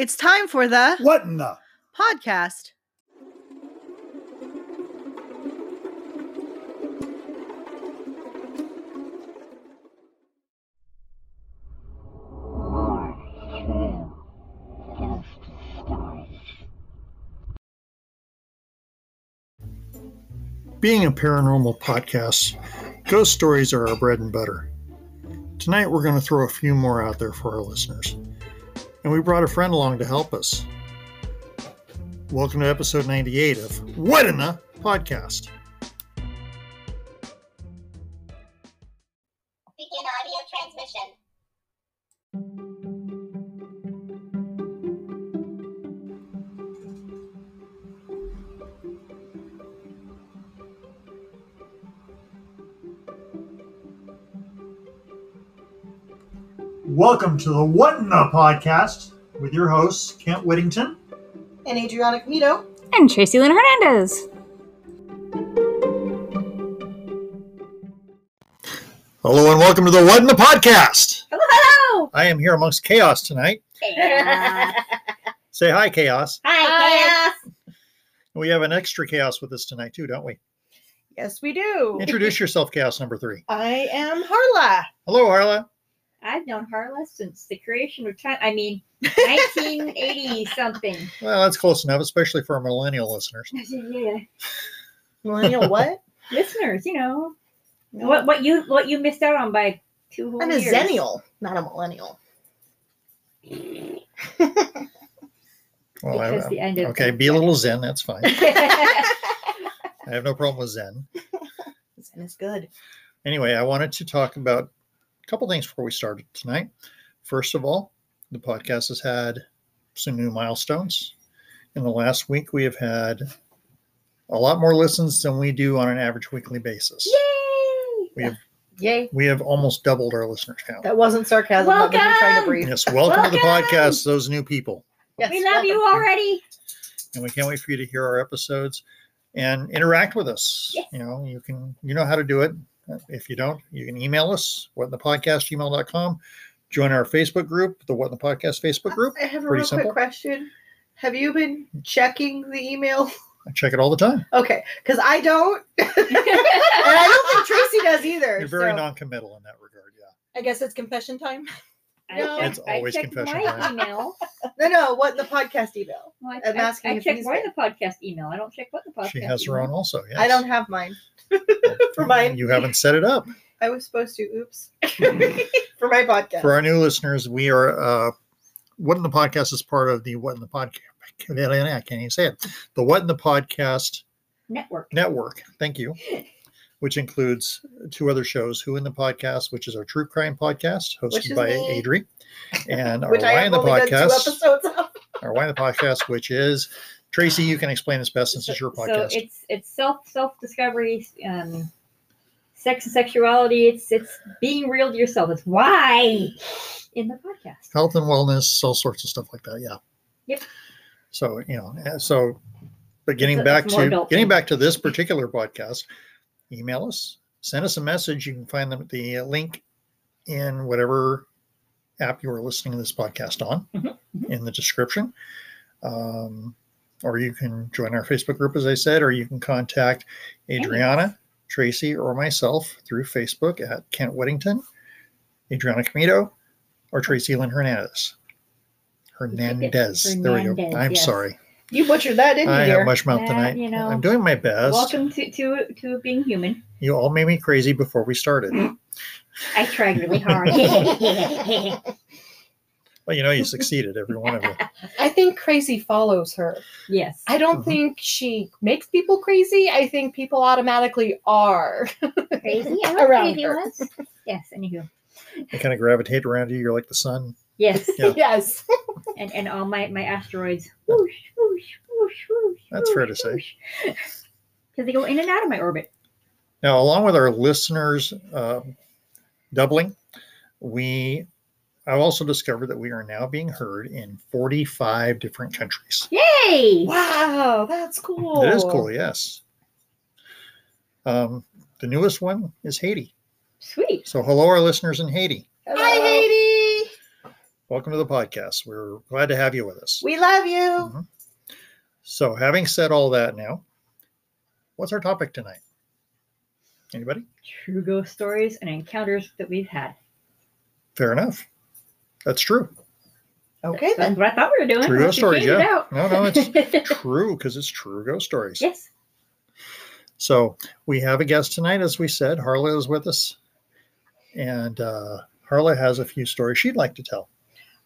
It's time for the What in the? podcast. Being a paranormal podcast, ghost stories are our bread and butter. Tonight we're going to throw a few more out there for our listeners. And we brought a friend along to help us. Welcome to episode 98 of What in the Podcast. Welcome to the What in the Podcast with your hosts, Kent Whittington. And Adriana Camito. And Tracy Lynn Hernandez. Hello and welcome to the What in the Podcast. Hello. Hello! I am here amongst chaos tonight. Say hi, chaos. Hi, Chaos. We have an extra chaos with us tonight, too, don't we? Yes, we do. Introduce yourself, chaos number three. I am Harla. Hello, Arla. I've known Harla since the creation of time. I mean, 1980 something. Well, that's close enough, especially for our millennial listeners. Yeah. Millennial what? Listeners, you know what what you what you missed out on by two whole I'm a years. zennial, not a millennial. Well, I- the end of okay, be a little zen. That's fine. I have no problem with zen. Zen is good. Anyway, I wanted to talk about a couple things before we started tonight. First of all, the podcast has had some new milestones. In the last week, we have had a lot more listens than we do on an average weekly basis. Yay! We have Yay. we have almost doubled our listeners count. That wasn't sarcasm. That was trying to Welcome. breathe. Yes, welcome, to the podcast, those new people. Yes, we love you already. and we can't wait for you to hear our episodes and interact with us. Yes. You know, you can you know how to do it. If you don't, you can email us, what in the podcast gmail.com. Join our Facebook group, the What in the Podcast Facebook group. I have a Pretty real simple. quick question. Have you been checking the email? I check it all the time. Okay, because I don't, and I don't think Tracy does either. You're very so- non-committal in that regard. Yeah. I guess it's confession time. No. I It's checked, I always checked confession my time. email. No, no. What the podcast email? Well, I, I'm I- asking I if check he's why the podcast email. I don't check what the podcast. She has her email. own also. Yes. I don't have mine for mine. You haven't set it up. I was supposed to. Oops. for my podcast. For our new listeners, we are uh What in the Podcast is part of the What in the Podcast. I can't even say it. The What in the Podcast network. network. Thank you. Which includes two other shows, Who in the Podcast, which is our true crime podcast hosted by me. Adri, and our Why in the only done two Podcast, our Why in the Podcast, which is Tracy. You can explain this best since it's your podcast. So it's it's self self discovery, um, sex and sexuality. It's it's being real to yourself. It's why in the podcast. Health and wellness, all sorts of stuff like that. Yeah. Yep. So you know, so but getting It's back it's to getting back to this particular podcast, email us, send us a message. You can find them at the link in whatever app you are listening to this podcast on Mhm, in the description. Um, or you can join our Facebook group, as I said, or you can contact Adriana, Tracy, or myself through Facebook at Kent Whittington, Adriana Camito, or Tracy Lynn Hernandez. Hernandez. There we go. I'm yes. sorry. You butchered that, didn't I you, have dear? much mouth Yeah, tonight. you know. I'm doing my best. Welcome to, to to being human. You all made me crazy before we started. I tried really hard. Well, you know, you succeeded, every one of you. I think crazy follows her. yes. I don't Mhm. think she makes people crazy. I think people automatically are. Crazy. I love Around crazy her. ones. Yes. Anywho. They kind of gravitate around you. You're like the sun. Yes. Yeah. yes. And and all my my asteroids. Whoosh whoosh whoosh whoosh. That's fair to say. Because they go in and out of my orbit. Now, along with our listeners um, doubling, we I've also discovered that we are now being heard in 45 different countries. Yay! Wow, that's cool. It is cool, yes. Um, the newest one is Haiti. Sweet. So, hello, our listeners in Haiti. Hi, Haiti. Welcome to the podcast. We're glad to have you with us. We love you. So, having said all that now, what's our topic tonight? Anybody? True ghost stories and encounters that we've had. Fair enough. That's true. Okay That's then. what I thought we were doing. True ghost stories, yeah. No, no, it's true because it's true ghost stories. yes. So we have a guest tonight, as we said. Harla is with us, and uh, Harla has a few stories she'd like to tell.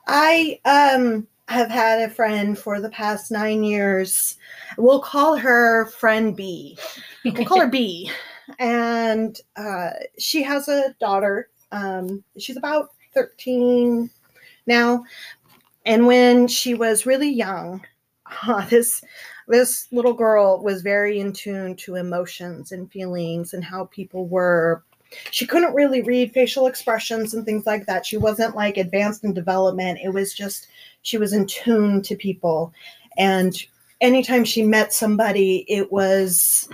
I um have had a friend for the past nine years. We'll call her friend B. We'll call her B. And uh, she has a daughter. Um, she's about 13 now. And when she was really young, this this little girl was very in tune to emotions and feelings and how people were she couldn't really read facial expressions and things like that. She wasn't like advanced in development. It was just she was in tune to people. And anytime she met somebody, it was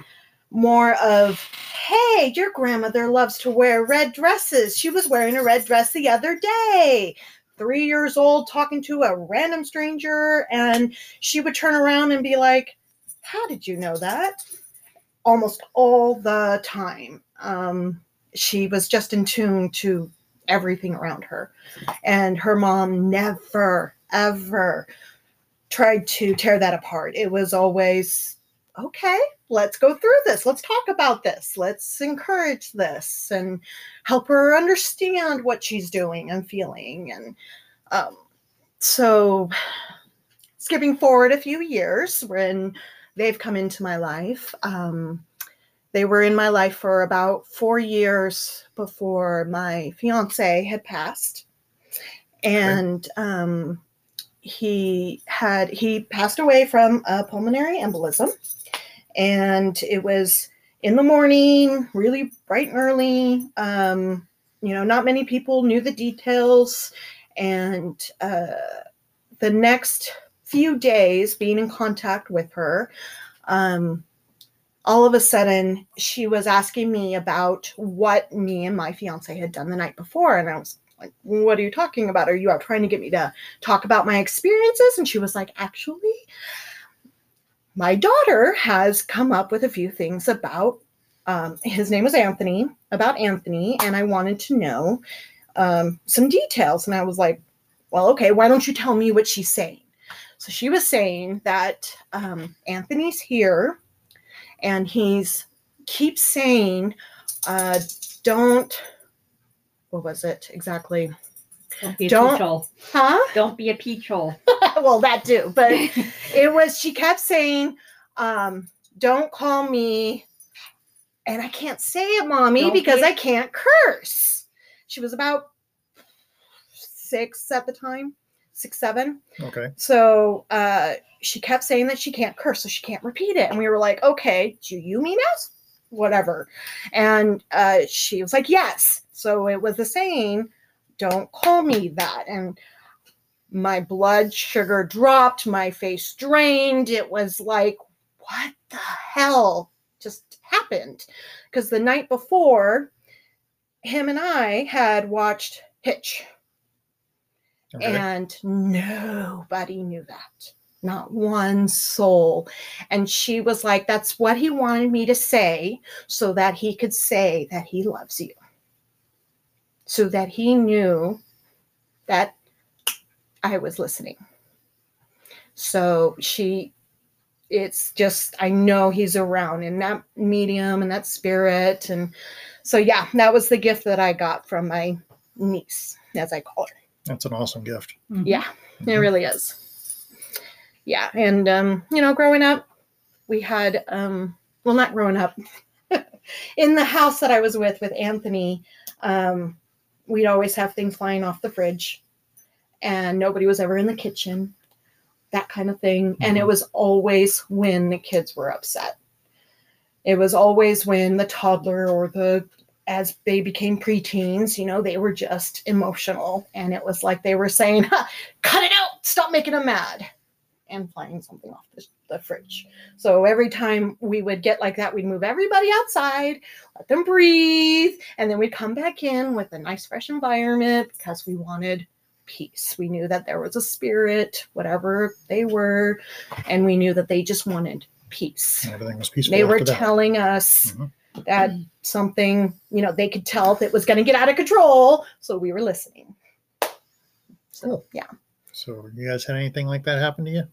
more of, hey, your grandmother loves to wear red dresses. She was wearing a red dress the other day. Three years old, talking to a random stranger, and she would turn around and be like, How did you know that? Almost all the time. Um, she was just in tune to everything around her. And her mom never, ever tried to tear that apart. It was always, okay, let's go through this. Let's talk about this. Let's encourage this and help her understand what she's doing and feeling. And um, so, skipping forward a few years when they've come into my life, um, they were in my life for about four years before my fiance had passed. And um, he had he passed away from a pulmonary embolism. And it was in the morning really bright and early. Um, you know not many people knew the details. And uh, the next few days being in contact with her um, all of a sudden she was asking me about what me and my fiance had done the night before. And i was like what are you talking about? Are you out trying to get me to talk about my experiences? And she was like actually my daughter has come up with a few things about um, his name was anthony about anthony and i wanted to know um, some details. And i was like well okay why don't you tell me what she's saying? So she was saying that um, anthony's here and he's keeps saying uh don't what was it exactly Don't be a Don't- peach hole. huh Don't be a peach hole. well that do, but it was she kept saying um don't call me and i can't say it mommy Don't because be- i can't curse she was about six at the time six seven Okay. so uh, she kept saying that she can't curse, so she can't repeat it. And we were like, okay, do you mean us? Whatever. And uh, she was like, yes. So it was the saying, don't call me that. And my blood sugar dropped, my face drained. It was like, what the hell just happened? Because the night before, him and I had watched Hitch Okay. and nobody knew that not one soul and she was like that's what he wanted me to say so that he could say that he loves you so that he knew that i was listening so she it's just i know he's around in that medium and that spirit and so yeah that was the gift that i got from my niece as i call her That's an awesome gift. yeah, it Mhm. really is. Yeah, and um, you know, growing up, we had um, well, not growing up, in the house that I was with with Anthony, um, we'd always have things flying off the fridge, and nobody was ever in the kitchen, that kind of thing. And it Mhm. was always when the kids were upset. It was always when the toddler or the as they became preteens, you know, they were just emotional. And it was like they were saying, "Ha, cut it out, stop making them mad, and flying something off the, the fridge. So every time we would get like that, we'd move everybody outside, let them breathe, and then we'd come back in with a nice, fresh environment because we wanted peace. We knew that there was a spirit, whatever they were, and we knew that they just wanted peace. Everything was peaceful. They were that. telling us Mhm. that something, you know, they could tell if it was going to get out of control. So we were listening. So, Cool. yeah. So, you guys had anything like that happen to you?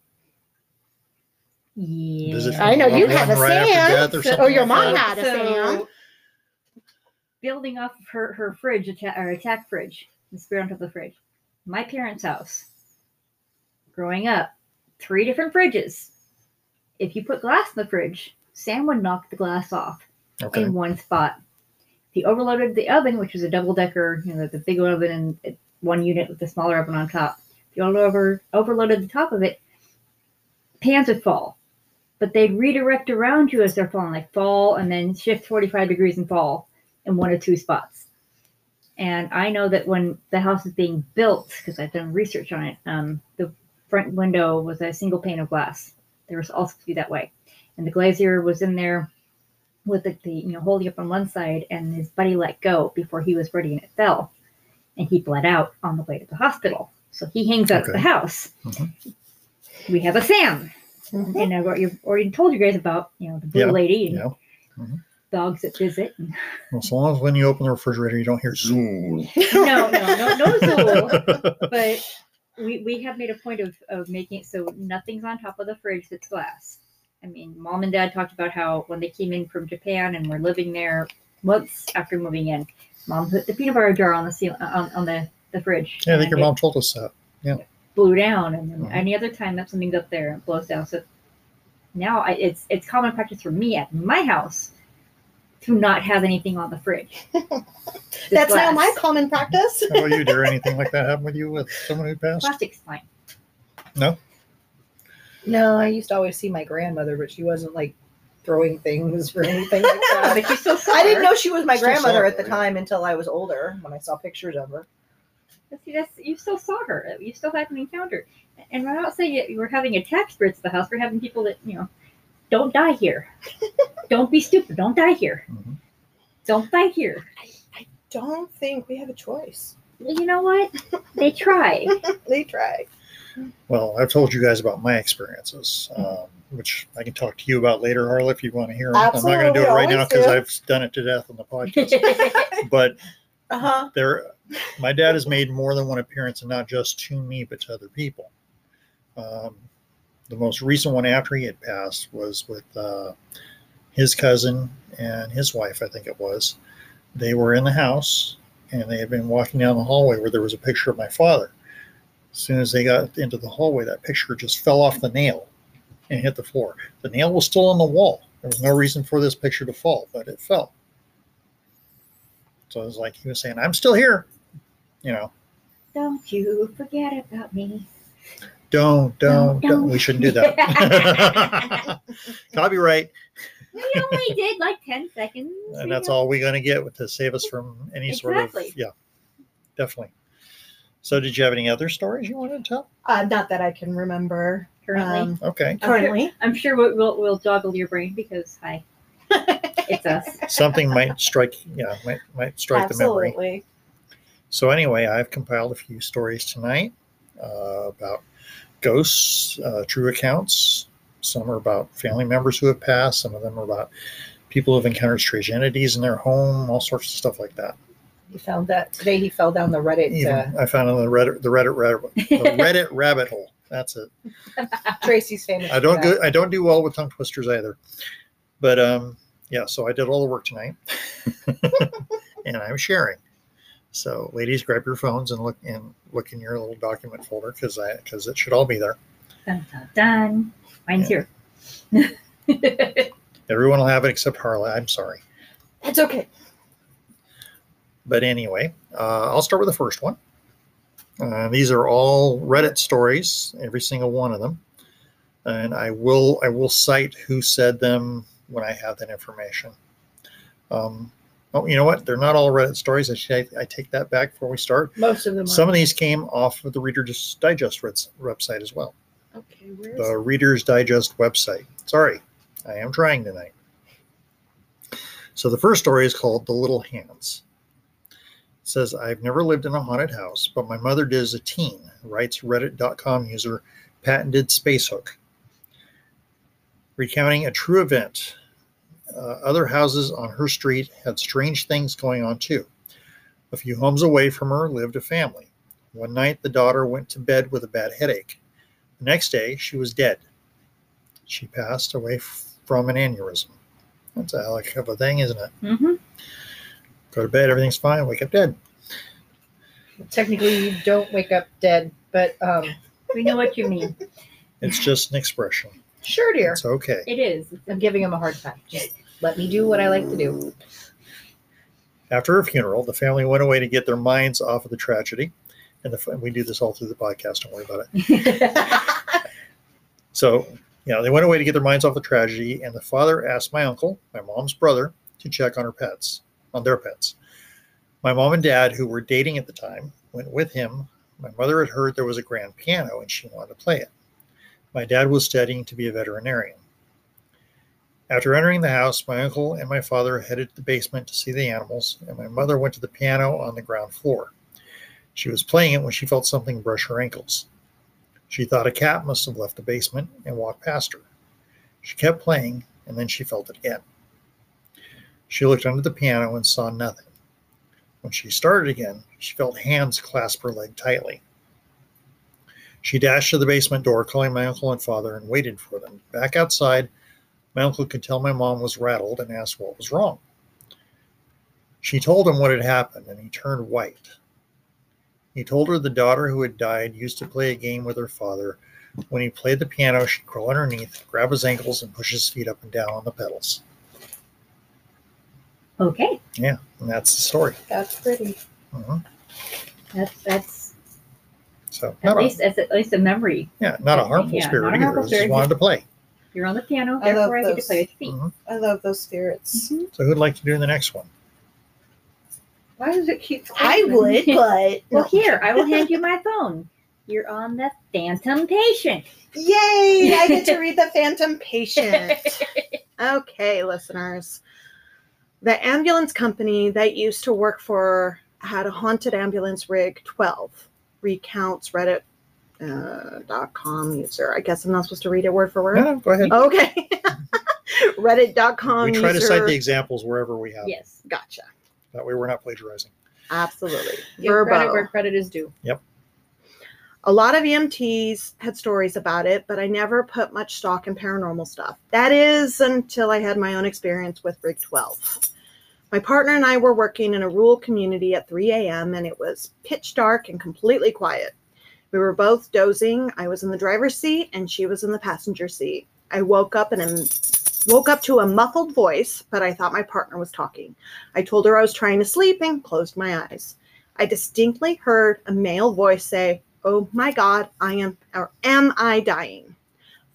Yeah. I know you have a right Sam. death or So- something oh, your mom that? had a Sam. building off of her, her fridge attack or attack fridge, the spirit on top of the fridge. My parents' house. Growing up, three different fridges. If you put glass in the fridge, Sam would knock the glass off Okay. in one spot. If he overloaded the oven, which was a double decker, you know, the big oven and one unit with the smaller oven on top. If you over overloaded the top of it, pans would fall. But they'd redirect around you as they're falling, like fall and then shift 45 degrees and fall in one or two spots. And I know that when the house is being built, because I've done research on it, um, the front window was a single pane of glass. There was also to be that way. And the glazier was in there with the, the you know holding up on one side and his buddy let go before he was ready and it fell and he bled out on the way to the hospital so he hangs out at the Okay. house Mhm. we have a sam Mhm. and i've already, already told you guys about you know the blue Yeah, lady and yeah. Mhm. dogs that visit Well, so long as when you open the refrigerator, you don't hear Zuul. no no no no Zuul. but we, we have made a point of, of making it so nothing's on top of the fridge that's glass. I mean, mom and dad talked about how when they came in from Japan and were living there months after moving in, mom put the peanut butter jar on the seal on, on the, the fridge. yeah, I think your mom told us that. Blew down, and then Mhm. any other time that something's up there, it blows down. So now I, it's it's common practice for me at my house to not have anything on the fridge. Just That's now my common practice. How about you? Did anything like that happen with you with someone who passed? plastic's fine. No. No, I used to always see my grandmother, but she wasn't like throwing things or anything like that. But you still I didn't know she was my Still saw grandmother her, at the yeah. time until I was older when I saw pictures of her. But See, that's you still saw her. You still had an encounter. And we're not saying you we're having attack spirits at the house. We're having people that you know don't die here. don't be stupid. Don't die here. Mhm. Don't die here. I don't think we have a choice. You know what? They try. They try. Well, I've told you guys about my experiences, um, which I can talk to you about later, Harla, if you want to hear 'em. I'm not going to do it right now because. I've done it to death on the podcast. but Uh huh. there, my dad has made more than one appearance, and not just to me, but to other people. Um, the most recent one after he had passed was with uh, his cousin and his wife, I think it was. They were in the house and they had been walking down the hallway where there was a picture of my father. As soon as they got into the hallway, that picture just fell off the nail and hit the floor. The nail was still on the wall. There was no reason for this picture to fall, but it fell. So it was like he was saying, I'm still here. You know, don't you forget about me. don't, don't, Don't, don't. don't. We shouldn't do that. Copyright. We only did like ten seconds. And that's that's all we're going to get to save us from any sort of, yeah, definitely. So, did you have any other stories you wanted to tell? Uh, not that I can remember Currently. um, Okay. currently. I'm sure we'll, we'll, we'll joggle your brain because hi, it's us. Something might strike, yeah, might, might strike the memory. Absolutely. So anyway, I've compiled a few stories tonight uh, about ghosts, uh, true accounts. Some are about family members who have passed. Some of them are about people who have encountered strange entities in their home. All sorts of stuff like that. He found that today. He fell down the Reddit. Even Uh, I found on the Reddit, the Reddit, Reddit, the Reddit rabbit hole. That's it. Tracy's famous. I don't go, I don't do well with tongue twisters either. But um, yeah. So I did all the work tonight, and I'm sharing. So, ladies, grab your phones and look and look in your little document folder because I because it should all be there. Dun, dun, dun. Mine's here. Everyone will have it except Harley. I'm sorry. That's okay. But anyway, uh, I'll start with the first one. Uh, these are all Reddit stories, every single one of them, and I will I will cite who said them when I have that information. Um, oh, you know what? They're not all Reddit stories. I, I take that back before we start. Most of them. Are. Some of these came off of the Reader's Digest webs- website as well. Okay, where is the Reader's Digest website. Sorry, I am trying tonight. So the first story is called The Little Hands. It says, I've never lived in a haunted house, but my mother did as a teen, writes Reddit.com user Patented Spacehook. Recounting a true event, uh, other houses on her street had strange things going on too. A few homes away from her lived a family. One night, the daughter went to bed with a bad headache. The next day, she was dead. She passed away f- from an aneurysm. That's a heck of a thing, isn't it? Mm-hmm. Go to bed, everything's fine, wake up dead. Technically, you don't wake up dead, but um, We know what you mean. It's just an expression. Sure, dear. It's okay. It is. I'm giving him a hard time. Just let me do what I like to do. After her funeral, the family went away to get their minds off of the tragedy. And the, and we do this all through the podcast, don't worry about it. So, you know, they went away to get their minds off the tragedy, and the father asked my uncle, my mom's brother, to check on her pets, on their pets. My mom and dad, who were dating at the time, went with him. My mother had heard there was a grand piano and she wanted to play it. My dad was studying to be a veterinarian. After entering the house, my uncle and my father headed to the basement to see the animals, and my mother went to the piano on the ground floor. She was playing it when she felt something brush her ankles. She thought a cat must have left the basement and walked past her. She kept playing, and then she felt it again. She looked under the piano and saw nothing. When she started again, she felt hands clasp her leg tightly. She dashed to the basement door, calling my uncle and father, and waited for them. Back outside, my uncle could tell my mom was rattled and asked what was wrong. She told him what had happened, and he turned white. He told her the daughter who had died used to play a game with her father. When he played the piano, she'd crawl underneath, grab his ankles, and push his feet up and down on the pedals. Okay. Yeah, and that's the story. That's pretty. Mhm. That's that's So, at not a, least that's at least a memory. yeah, not a harmful Yeah, not spirit a either. harmful Just wanted to play. You're on the piano, I love therefore I, get to those. play with your feet. Mhm. I love those spirits. So, who'd like to do the next one? Why does it keep? I would, but Well, here I will hand you my phone. You're on the Phantom Patient. Yay! I get to read the Phantom Patient. Okay, listeners. The ambulance company that used to work for had a haunted ambulance rig 12 recounts Reddit uh, dot com user. I guess I'm not supposed to read it word for word. No, no, go ahead. Okay. Reddit.com we try to cite the examples wherever we have. Yes. Gotcha. That way, we're not plagiarizing. Absolutely. Give credit where credit is due. Yep. A lot of EMTs had stories about it, but I never put much stock in paranormal stuff. That is until I had my own experience with Rig 12. My partner and I were working in a rural community at 3 a.m., and it was pitch dark and completely quiet. We were both dozing. I was in the driver's seat, and she was in the passenger seat. I woke up and woke up to a muffled voice, but I thought my partner was talking. I told her I was trying to sleep and closed my eyes. I distinctly heard a male voice say, "Oh my God, I am or am I dying?"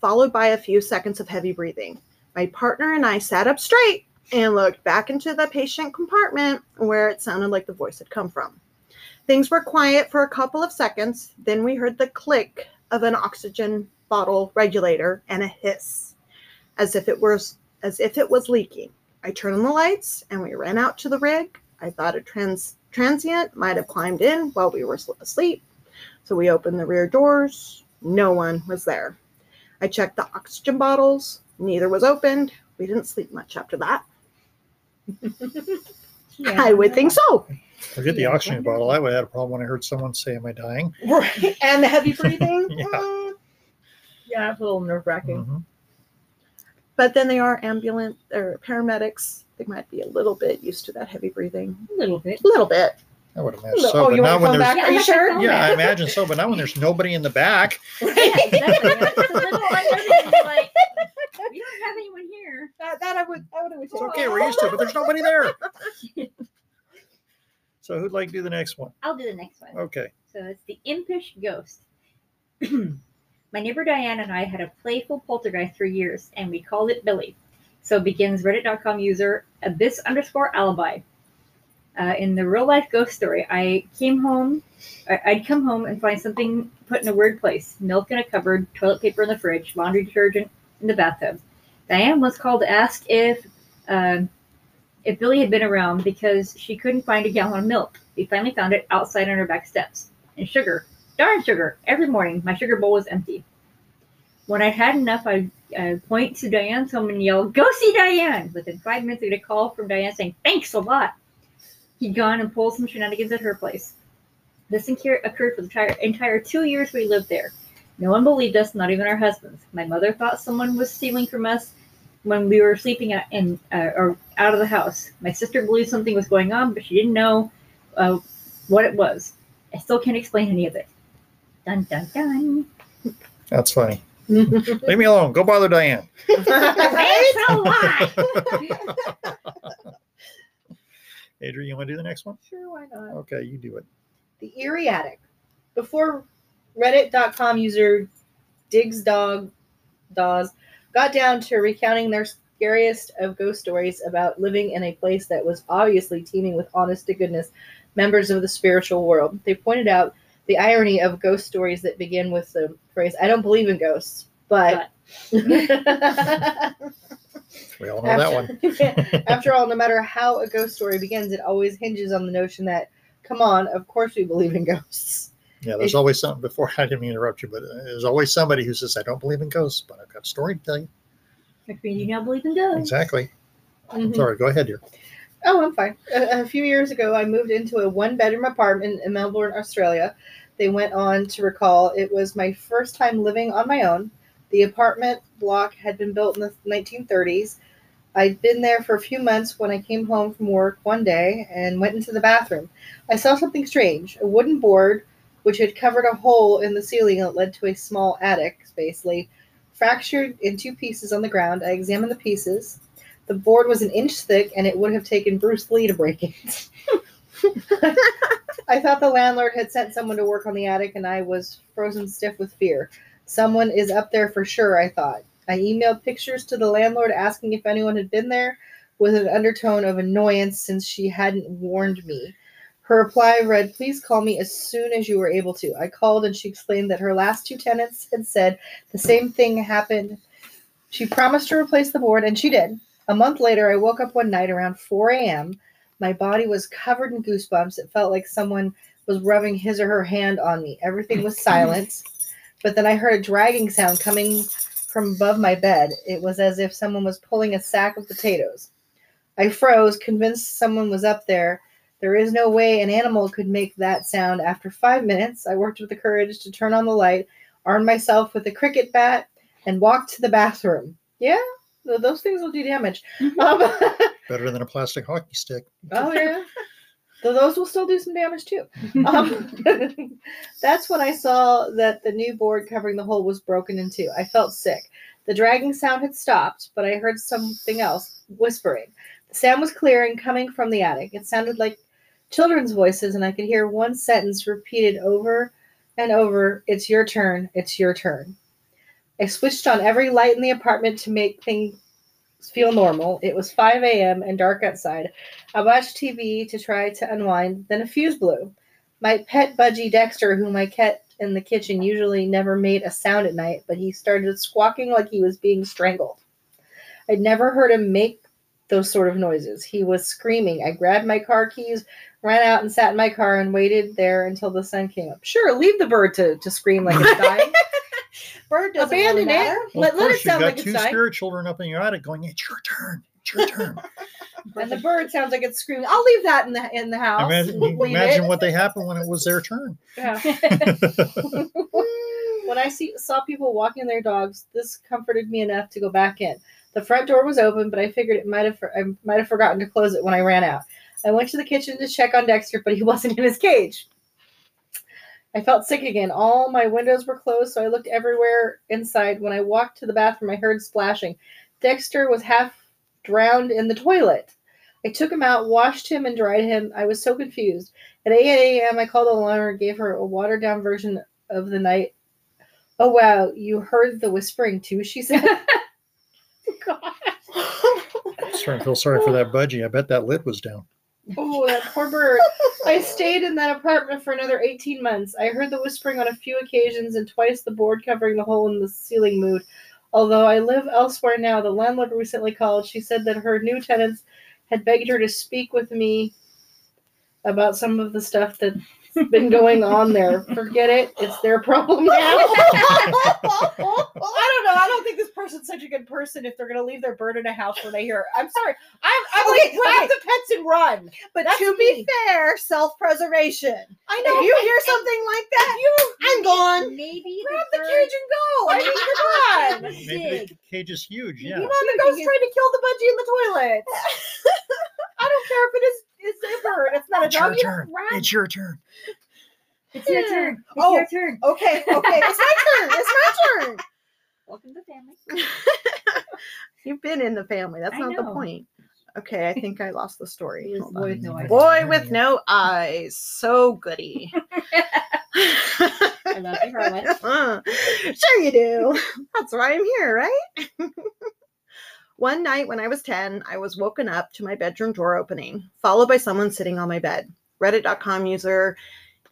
Followed by a few seconds of heavy breathing. My partner and I sat up straight and looked back into the patient compartment where it sounded like the voice had come from. Things were quiet for a couple of seconds. Then we heard the click of an oxygen bottle regulator and a hiss, as if it was as if it was leaking. I turned on the lights and we ran out to the rig. I thought a trans transient might have climbed in while we were asleep. So we opened the rear doors. No one was there. I checked the oxygen bottles. Neither was opened. We didn't sleep much after that. I would think so. Forget the Yeah, oxygen wonderful. bottle. I would have had a problem when I heard someone say, Am I dying? Right. And the heavy breathing. Yeah. Mm. Yeah, a little nerve wracking. Mhm. But then they are ambulance or paramedics. They might be a little bit used to that heavy breathing. A little bit. A little bit. I would imagine Little- so. oh, but you now want when to phone there's back? Yeah, Are you I'm sure? yeah. I imagine so. But now when there's nobody in the back, Yeah, exactly. Yeah, it's a little unnerving, like, we don't have anyone here. That, that I would. I would. it's okay. We're used to it, but there's nobody there. So who'd like to do the next one? I'll do the next one. Okay. So it's the impish ghost. My neighbor Diane and I had a playful poltergeist for years, and we called it Billy. So begins Reddit.com user abyss underscore alibi. Uh, in the real life ghost story, I came home. I'd come home and find something put in a weird place: milk in a cupboard, toilet paper in the fridge, laundry detergent in the bathtub. Diane was called to ask if um if Billy had been around because she couldn't find a gallon of milk. We finally found it outside on her back steps. And sugar, darn sugar, every morning my sugar bowl was empty. When I'd had enough, I'd uh, point to Diane's home and yell, Go see Diane! Within five minutes, I get a call from Diane saying, Thanks a lot. He'd gone and pulled some shenanigans at her place. This occurred for the entire, entire two years we lived there. No one believed us, not even our husbands. My mother thought someone was stealing from us when we were sleeping at, in uh, or out of the house. My sister believed something was going on, but she didn't know uh, what it was. I still can't explain any of it. Dun dun dun. That's funny. Leave me alone. Go bother Diane. Thanks a lot. Adrian, you want to do the next one? Sure, why not? Okay, you do it. The Eerie Attic. Before Reddit.com user Diggs Dog Dawes got down to recounting their scariest of ghost stories about living in a place that was obviously teeming with honest to goodness members of the spiritual world. They pointed out the irony of ghost stories that begin with the phrase, I don't believe in ghosts, but. We all know that one. After all, no matter how a ghost story begins, it always hinges on the notion that, come on, of course we believe in ghosts. Yeah, there's always something before I didn't mean to interrupt you, but uh, there's always somebody who says, I don't believe in ghosts, but I've got a story to tell you. Which means you now believe in ghosts. Exactly. Mhm. Sorry, go ahead, dear. Oh, I'm fine. A, a few years ago, I moved into a one bedroom apartment in Melbourne, Australia. They went on to recall it was my first time living on my own. The apartment block had been built in the 1930s. I'd been there for a few months when I came home from work one day and went into the bathroom. I saw something strange a wooden board, which had covered a hole in the ceiling that led to a small attic space, lay fractured in two pieces on the ground. I examined the pieces. The board was an inch thick, and it would have taken Bruce Lee to break it. I thought the landlord had sent someone to work on the attic, and I was frozen stiff with fear. Someone is up there for sure, I thought. I emailed pictures to the landlord asking if anyone had been there with an undertone of annoyance since she hadn't warned me. Her reply read, Please call me as soon as you are able to. I called and she explained that her last two tenants had said the same thing happened. She promised to replace the board, and she did. A month later, I woke up one night around 4 a.m. My body was covered in goosebumps. It felt like someone was rubbing his or her hand on me. Everything was silent. But then I heard a dragging sound coming from above my bed. It was as if someone was pulling a sack of potatoes. I froze, convinced someone was up there. There is no way an animal could make that sound. After five minutes, I worked with the courage to turn on the light, armed myself with a cricket bat, and walked to the bathroom. Yeah, those things will do damage. Um, Better than a plastic hockey stick. oh, yeah. Though those will still do some damage too. Um, that's when I saw that the new board covering the hole was broken in two. I felt sick. The dragging sound had stopped, but I heard something else whispering. The sound was clear and coming from the attic. It sounded like children's voices, and I could hear one sentence repeated over and over It's your turn. It's your turn. I switched on every light in the apartment to make things feel normal. It was 5 a.m. and dark outside. I watched TV to try to unwind, then a fuse blew. My pet budgie Dexter, whom I kept in the kitchen, usually never made a sound at night, but he started squawking like he was being strangled. I'd never heard him make those sort of noises. He was screaming. I grabbed my car keys, ran out and sat in my car and waited there until the sun came up. Sure, leave the bird to, to scream like it's dying. Bird doesn't Abandon really it. matter. Well, Let- of let it course, sound you've like got it's two dying. spirit children up in your attic going, It's your turn. It's your turn. and the bird sounds like it's screaming. I'll leave that in the in the house. imagine imagine what they happened when it was their turn. Yeah. when I see saw people walking their dogs, this comforted me enough to go back in. The front door was open, but I figured it might have I might have forgotten to close it when I ran out. I went to the kitchen to check on Dexter, but he wasn't in his cage. I felt sick again. All my windows were closed, so I looked everywhere inside. When I walked to the bathroom, I heard splashing. Dexter was half drowned in the toilet. I took him out, washed him, and dried him. I was so confused. At 8 a.m., I called the alarm and gave her a watered down version of the night. Oh, wow, you heard the whispering too, she said. God. I'm starting to feel sorry for that budgie. I bet that lid was down. Oh, that poor bird. I stayed in that apartment for another 18 months. I heard the whispering on a few occasions and twice the board covering the hole in the ceiling moved. Although I live elsewhere now, the landlord recently called. She said that her new tenants had begged her to speak with me about some of the stuff that's been going on there. Forget it. It's their problem now. I don't know. I don't think this person's such a good person if they're going to leave their bird in a house when they hear. I'm sorry. I'm, I'm Okay, like grab okay. the pets and run. But That's to be fair, self-preservation. I If know. you hear something like that, you I'm gone. Maybe grab the cage and go. I mean, come on. Maybe the cage is huge. Yeah. Come on, the ghost trying to kill the budgie in the toilet. I don't care if it is it's a bird. It's not a It's your dog. You turn. rat. It's your turn. It's your turn. It's Oh. your turn. Okay, okay, it's my turn. It's my turn. Welcome to the family. You've been in the family. That's I not the point. Okay, I think I lost the story. It was Hold boy with no eyes. Boy with no eyes. So goody. I love you, Harlan. Sure you do. That's why I'm here, right? One night when I was 10, I was woken up to my bedroom door opening, followed by someone sitting on my bed. Reddit.com user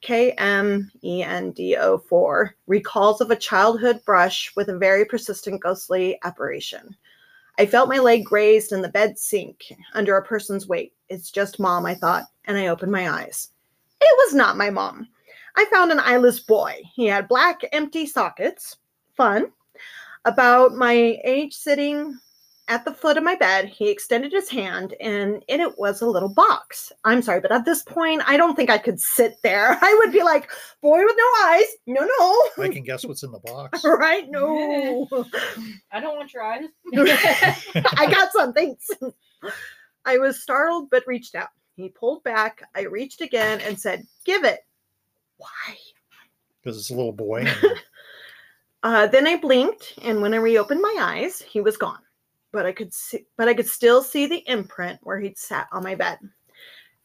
KMENDO4 recalls of a childhood brush with a very persistent ghostly apparition. I felt my leg grazed and the bed sink under a person's weight. It's just mom, I thought, and I opened my eyes. It was not my mom. I found an eyeless boy. He had black, empty sockets. Fun. About my age, sitting at the foot of my bed, he extended his hand, and in it was a little box. I'm sorry, but at this point, I don't think I could sit there. I would be like, boy with no eyes. No, no. I can guess what's in the box. right? No. I don't want your eyes. I got some. Thanks. I was startled, but reached out. He pulled back. I reached again and said, Give it. Why? Because it's a little boy. Uh, then I blinked, and when I reopened my eyes, he was gone. But I could see, but I could still see the imprint where he'd sat on my bed.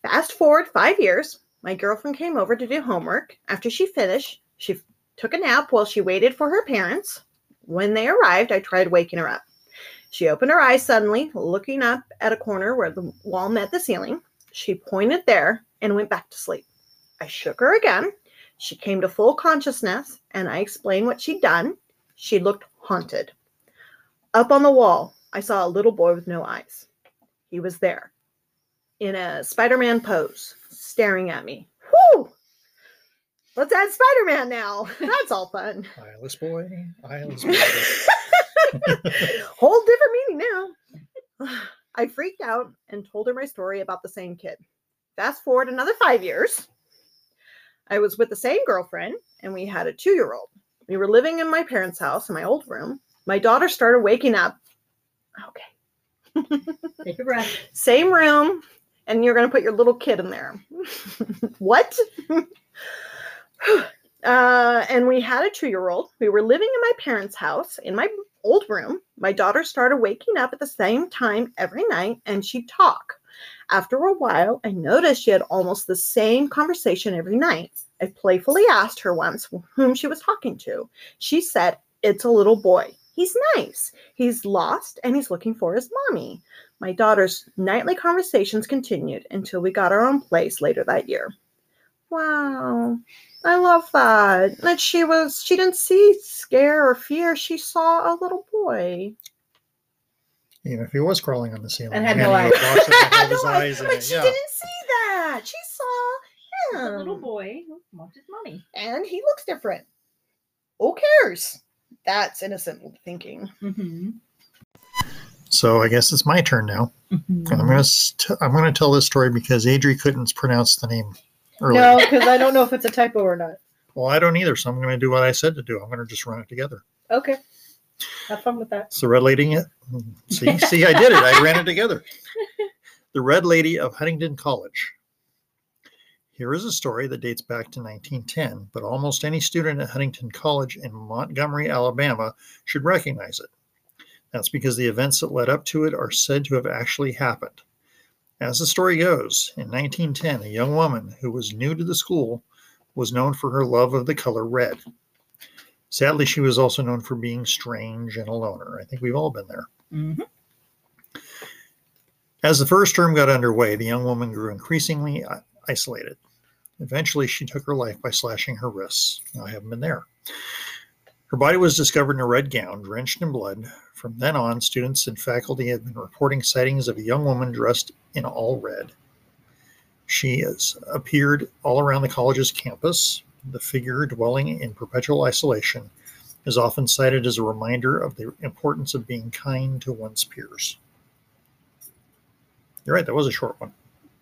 Fast forward five years, my girlfriend came over to do homework. After she finished, she took a nap while she waited for her parents. When they arrived, I tried waking her up. She opened her eyes suddenly, looking up at a corner where the wall met the ceiling. She pointed there and went back to sleep. I shook her again. She came to full consciousness, and I explained what she'd done. She looked haunted. Up on the wall, I saw a little boy with no eyes. He was there in a Spider Man pose, staring at me. Whew! Let's add Spider Man now. That's all fun. eyeless boy. Eyeless boy. Whole different meaning now. I freaked out and told her my story about the same kid. Fast forward another five years. I was with the same girlfriend and we had a two year old. We were living in my parents' house in my old room. My daughter started waking up. Okay. Take a breath. Same room, and you're going to put your little kid in there. what? uh, and we had a two year old. We were living in my parents' house in my old room. My daughter started waking up at the same time every night, and she'd talk. After a while, I noticed she had almost the same conversation every night. I playfully asked her once whom she was talking to. She said, It's a little boy. He's nice. He's lost and he's looking for his mommy. My daughter's nightly conversations continued until we got our own place later that year. Wow. I love that. That she was she didn't see scare or fear. She saw a little boy. Even if he was crawling on the ceiling. And had no eyes. had No, eyes but it, she yeah. didn't see that. She saw him A little boy who wants his mommy. And he looks different. Who cares? That's innocent thinking. Mm-hmm. So I guess it's my turn now. And I'm gonna st- I'm gonna tell this story because Adri couldn't pronounce the name earlier. No, because I don't know if it's a typo or not. Well, I don't either, so I'm gonna do what I said to do. I'm gonna just run it together. Okay. Have fun with that. It's the Red Lady. See, see, I did it. I ran it together. The Red Lady of Huntingdon College. Here is a story that dates back to 1910, but almost any student at Huntingdon College in Montgomery, Alabama should recognize it. That's because the events that led up to it are said to have actually happened. As the story goes, in 1910, a young woman who was new to the school was known for her love of the color red. Sadly, she was also known for being strange and a loner. I think we've all been there. Mm-hmm. As the first term got underway, the young woman grew increasingly i- isolated. Eventually, she took her life by slashing her wrists. I haven't been there. Her body was discovered in a red gown, drenched in blood. From then on, students and faculty have been reporting sightings of a young woman dressed in all red. She has appeared all around the college's campus. The figure dwelling in perpetual isolation is often cited as a reminder of the importance of being kind to one's peers. You're right, that was a short one.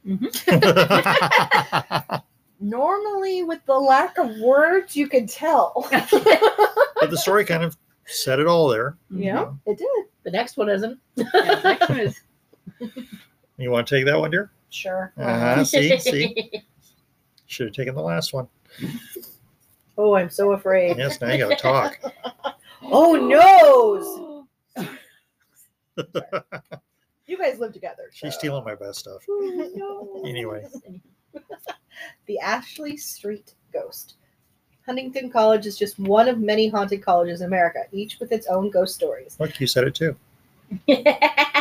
Normally, with the lack of words, you could tell. but the story kind of said it all there. yeah, it did. The next one isn't. Yeah, next one is You want to take that one, dear? Sure. Uh-huh. see, see. Should have taken the last one. Oh, I'm so afraid. Yes, now you got to talk. Oh no! You guys live together. She's stealing my best stuff. Anyway, The Ashley Street Ghost. Huntingdon College is just one of many haunted colleges in America, each with its own ghost stories. look, you said it too.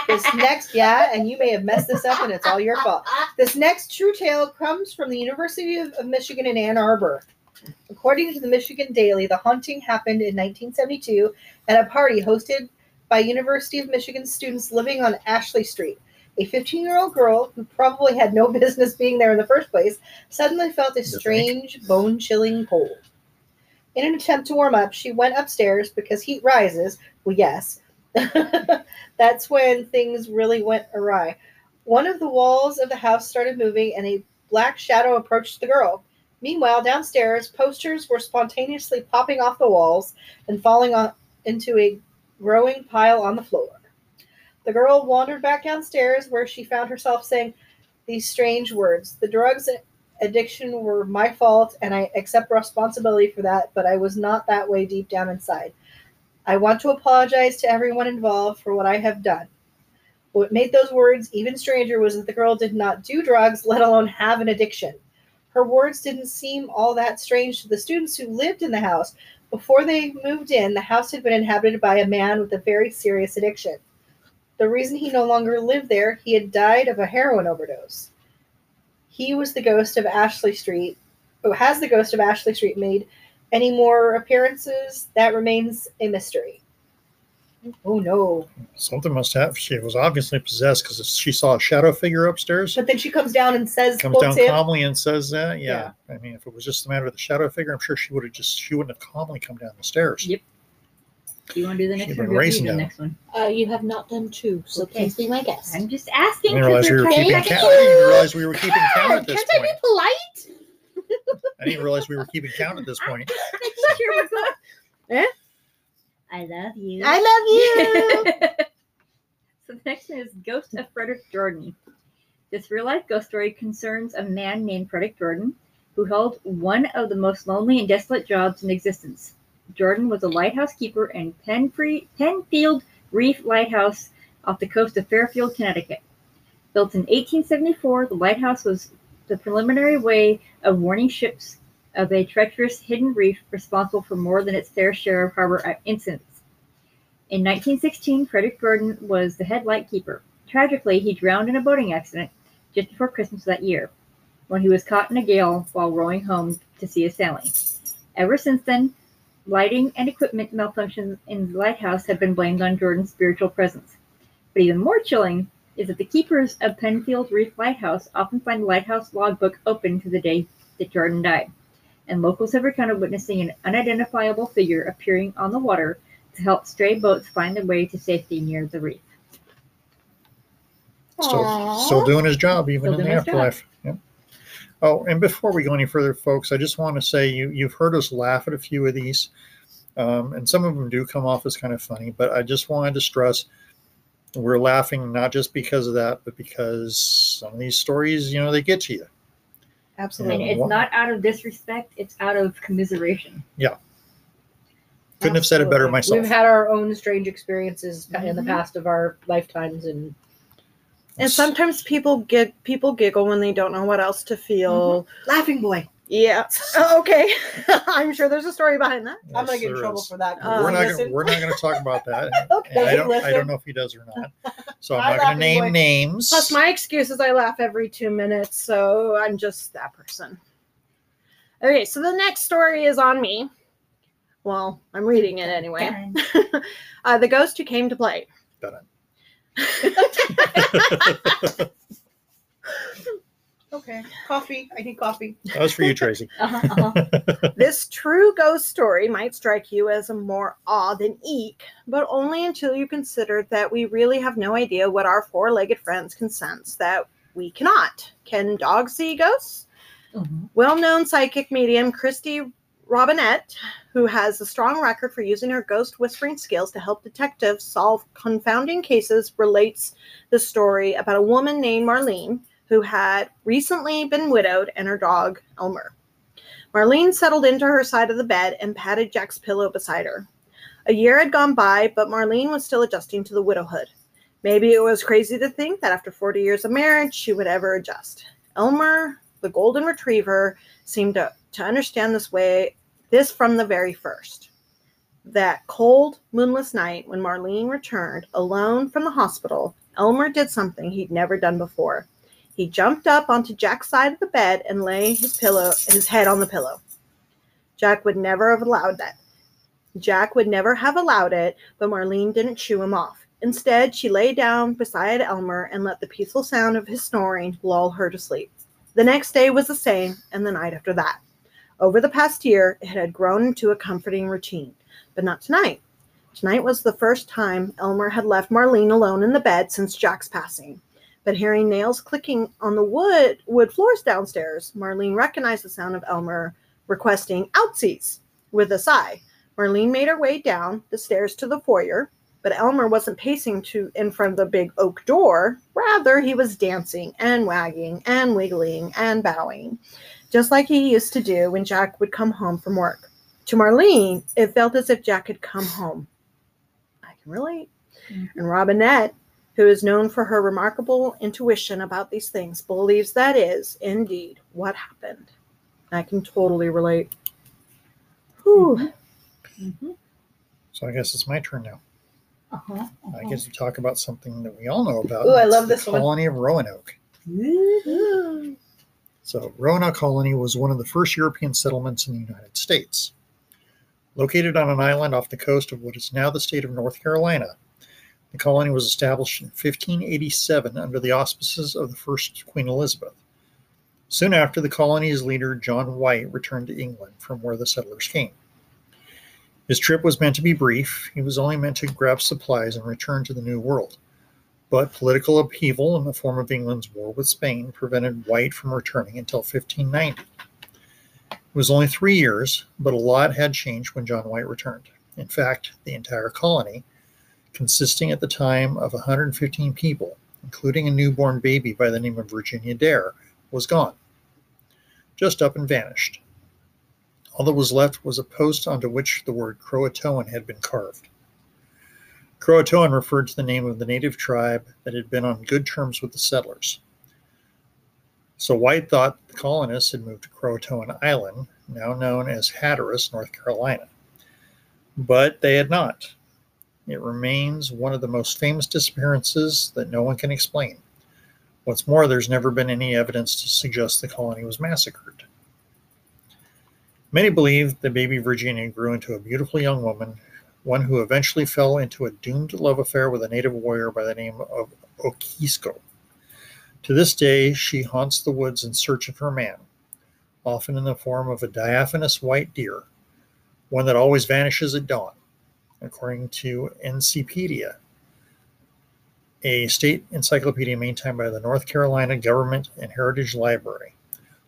This next, yeah, and you may have messed this up and it's all your fault. This next true tale comes from the University of, of Michigan in Ann Arbor. According to the Michigan Daily, the haunting happened in 1972 at a party hosted by University of Michigan students living on Ashley Street. A 15 year old girl, who probably had no business being there in the first place, suddenly felt a strange, bone chilling cold. In an attempt to warm up, she went upstairs because heat rises. Well, yes. That's when things really went awry. One of the walls of the house started moving, and a black shadow approached the girl. Meanwhile, downstairs, posters were spontaneously popping off the walls and falling on, into a growing pile on the floor. The girl wandered back downstairs, where she found herself saying these strange words The drugs addiction were my fault, and I accept responsibility for that, but I was not that way deep down inside. I want to apologize to everyone involved for what I have done. What made those words even stranger was that the girl did not do drugs, let alone have an addiction. Her words didn't seem all that strange to the students who lived in the house. Before they moved in, the house had been inhabited by a man with a very serious addiction. The reason he no longer lived there, he had died of a heroin overdose. He was the ghost of Ashley Street. Who has the ghost of Ashley Street made any more appearances? That remains a mystery. Oh no. Something must have. She was obviously possessed because she saw a shadow figure upstairs. But then she comes down and says, Comes down him. calmly and says that. Yeah. I mean, if it was just a matter of the shadow figure, I'm sure she would have just she wouldn't have calmly come down the stairs. Yep. Do you want to do the She'd next been one? or do you the next one. Uh, you have not done two, so Okay. please be my guest. I'm just I asking. didn't realize we were keeping count. trying- I didn't realize we were keeping count at this Can't I be polite? I didn't realize we were keeping count at this point. Making sure we're going- Eh? I love you. I love you. so the next one is Ghost of Frederick Jordan. This real life ghost story concerns a man named Frederick Jordan who held one of the most lonely and desolate jobs in existence. Jordan was a lighthouse keeper in Penfree, Penfield Reef Lighthouse off the coast of Fairfield, Connecticut. Built in 1874, the lighthouse was the preliminary way of warning ships of a treacherous hidden reef responsible for more than its fair share of harbor incidents. In 1916, Frederick Gordon was the head lightkeeper. Tragically, he drowned in a boating accident just before Christmas that year, when he was caught in a gale while rowing home to see a sailing. Ever since then, lighting and equipment malfunctions in the lighthouse have been blamed on Jordan's spiritual presence. But even more chilling is that the keepers of Penfield Reef Lighthouse often find the lighthouse logbook open to the day that Jordan died, and locals have recounted witnessing an unidentifiable figure appearing on the water to help stray boats find their way to safety near the reef. Still, still doing his job even Still in the doing his job. afterlife. Yep. Oh, and before we go any further, folks, I just want to say you you've heard us laugh at a few of these, um, and some of them do come off as kind of funny. But I just wanted to stress we're laughing not just because of that, but because some of these stories, you know, they get to you. Absolutely. And it's not out of disrespect, it's out of commiseration. Yeah. Couldn't have said it better myself. We've had our own strange experiences in the Mhm. past of our lifetimes, and And sometimes people get people giggle when they don't know what else to feel. laughing boy. Yeah. Oh, okay. I'm sure there's a story behind that. I'm gonna get in trouble is. for that. Uh, we're not Listen. gonna, we're not going to talk about that. Okay, I don't I don't know if he does or not. So I'm not gonna name boy. names. Plus, my excuse is I laugh every two minutes, so I'm just that person. Okay, so the next story is on me. Well, I'm reading it anyway. uh, the ghost who came to play. Okay. Coffee. I need coffee. That was for you, Tracy. Uh-huh, uh-huh. This true ghost story might strike you as a more awe than eek, but only until you consider that we really have no idea what our four legged friends can sense that we cannot. Can dogs see ghosts? Mhm. Well known psychic medium Kristy Robinett, who has a strong record for using her ghost whispering skills to help detectives solve confounding cases, relates the story about a woman named Marlene who had recently been widowed and her dog Elmer. Marlene settled into her side of the bed and patted Jack's pillow beside her. A year had gone by, but Marlene was still adjusting to the widowhood. Maybe it was crazy to think that after 40 years of marriage, she would ever adjust. Elmer, the golden retriever, seemed to, to understand this way, this from the very first. That cold, moonless night when Marlene returned alone from the hospital, Elmer did something he'd never done before. He jumped up onto Jack's side of the bed and lay his pillow his head on the pillow. Jack would never have allowed that. Jack would never have allowed it, but Marlene didn't shoo him off. Instead, she lay down beside Elmer and let the peaceful sound of his snoring lull her to sleep. The next day was the same, and the night after that. Over the past year, it had grown into a comforting routine, but not tonight. Tonight was the first time Elmer had left Marlene alone in the bed since Jack's passing. But hearing nails clicking on the wood wood floors downstairs, Marlene recognized the sound of Elmer requesting outsies with a sigh. Marlene made her way down the stairs to the foyer, but Elmer wasn't pacing to in front of the big oak door. Rather, he was dancing and wagging and wiggling and bowing, just like he used to do when Jack would come home from work. To Marlene, it felt as if Jack had come home. I can relate. Mhm. And Robinett, who is known for her remarkable intuition about these things, believes that is indeed what happened. I can totally relate. Whew. Mhm. So I guess it's my turn now. Uh-huh, I uh-huh. get to talk about something that we all know about. Ooh, I It's love the this one. Colony of Roanoke. So, Roanoke Colony was one of the first European settlements in the United States. Located on an island off the coast of what is now the state of North Carolina, the colony was established in 1587 under the auspices of the first Queen Elizabeth. Soon after, the colony's leader, John White, returned to England from where the settlers came. His trip was meant to be brief. He was only meant to grab supplies and return to the New World. But political upheaval in the form of England's war with Spain prevented White from returning until 1590. It was only three years, but a lot had changed when John White returned. In fact, the entire colony, consisting at the time of 115 people, including a newborn baby by the name of Virginia Dare, was gone. Just up and vanished. All that was left was a post onto which the word Croatoan had been carved. Croatoan referred to the name of the native tribe that had been on good terms with the settlers. So White thought the colonists had moved to Croatoan Island, now known as Hatteras, North Carolina. But they had not. It remains one of the most famous disappearances that no one can explain. What's more, there's never been any evidence to suggest the colony was massacred. Many believe that baby Virginia grew into a beautiful young woman, one who eventually fell into a doomed love affair with a native warrior by the name of Okisko. To this day, she haunts the woods in search of her man, often in the form of a diaphanous white deer, one that always vanishes at dawn, according to NCpedia, a state encyclopedia maintained by the North Carolina Government and Heritage Library.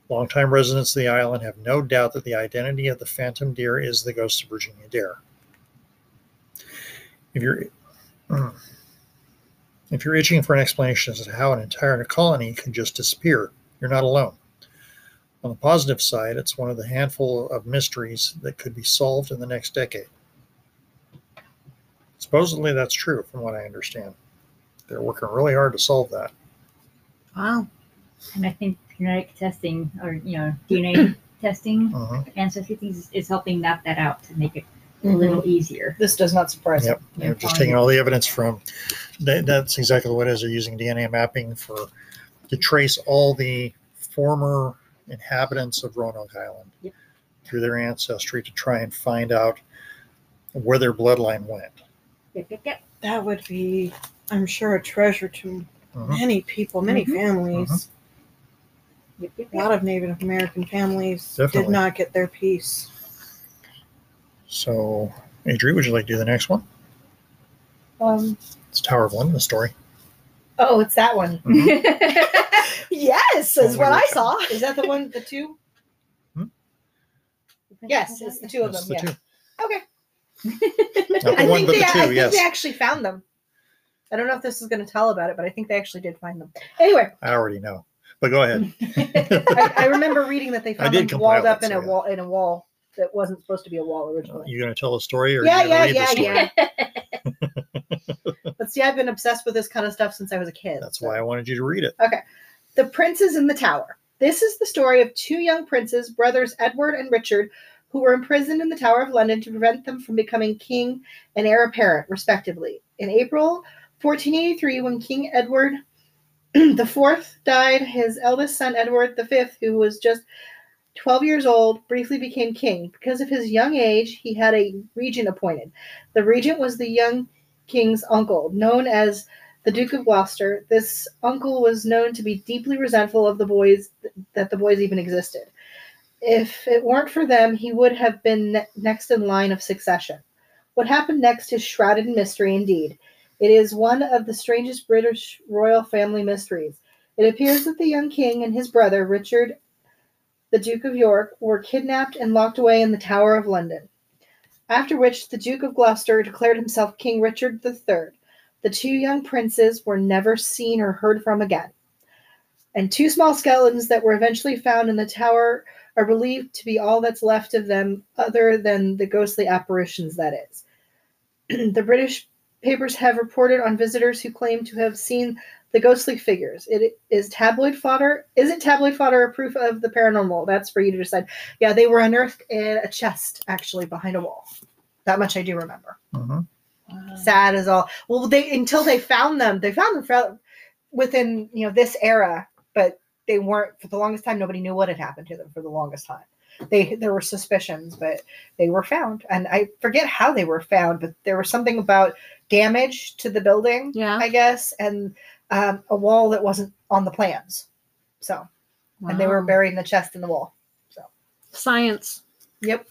Longtime residents of the island have no doubt that the identity of the phantom deer is the ghost of Virginia Dare. If you're if you're itching for an explanation as to how an entire colony could just disappear, you're not alone. On the positive side, it's one of the handful of mysteries that could be solved in the next decade. Supposedly, that's true, from what I understand. They're working really hard to solve that. Wow. And I think genetic testing or you know DNA testing Mhm. ancestry things is helping map that out to make it a Mhm. little easier. This does not surprise Yep, me. they're just taking all the evidence from. That, that's exactly what it is. They're using DNA mapping for to trace all the former inhabitants of Roanoke Island Yep. through their ancestry to try and find out where their bloodline went. Yep, yep, yep. That would be, I'm sure, a treasure to Mhm. many people, many Mhm. families. Yep, yep, A lot of Native American families Definitely. did not get their piece. So, Adri, would you like to do the next one? Um, It's Tower of London, the story. oh, it's that one. yep. Yes, is is what what I I saw. Is that the one? The two? Hmm? Yes, it's the two of That's them. the Yeah. two. Okay. I one, think they, the I two, think they actually found them. I don't know if this is going to tell about it, but I think they actually did find them. Anyway, I already know. But go ahead. I, I remember reading that they found them walled up in a wall in a wall that wasn't supposed to be a wall originally. you going to tell a story or yeah, yeah, yeah, yeah. but see, I've been obsessed with this kind of stuff since I was a kid. That's so. why I wanted you to read it. Okay, the Princes in the Tower. This is the story of two young princes, brothers Edward and Richard, who were imprisoned in the Tower of London to prevent them from becoming king and heir apparent, respectively. In April 1483, when King Edward IV died, his eldest son Edward V, who was just 12 years old, briefly became king. Because of his young age, he had a regent appointed. The regent was the young king's uncle, known as the Duke of Gloucester. This uncle was known to be deeply resentful of the boys that the boys even existed. If it weren't for them, he would have been ne- next in line of succession. What happened next is shrouded in mystery indeed. It is one of the strangest British royal family mysteries. It appears that the young king and his brother, Richard, the Duke of York, were kidnapped and locked away in the Tower of London. After which, the Duke of Gloucester declared himself King Richard III. The two young princes were never seen or heard from again. And two small skeletons that were eventually found in the tower are believed to be all that's left of them, other than the ghostly apparitions, that is. the British papers have reported on visitors who claim to have seen the ghostly figures. It is tabloid fodder. Is it tabloid fodder or proof of the paranormal? That's for you to decide. Yeah, they were unearthed in a chest, actually, behind a wall. That much I do remember hmm sad as all. Well, they until they found them, they found them for, within you know this era, but they weren't for the longest time. Nobody knew what had happened to them for the longest time. They there were suspicions, but they were found, and I forget how they were found, but there was something about damage to the building, Yeah. I guess, and um, a wall that wasn't on the plans. So, and they were Wow. buried in the chest in the wall. So science. Yep.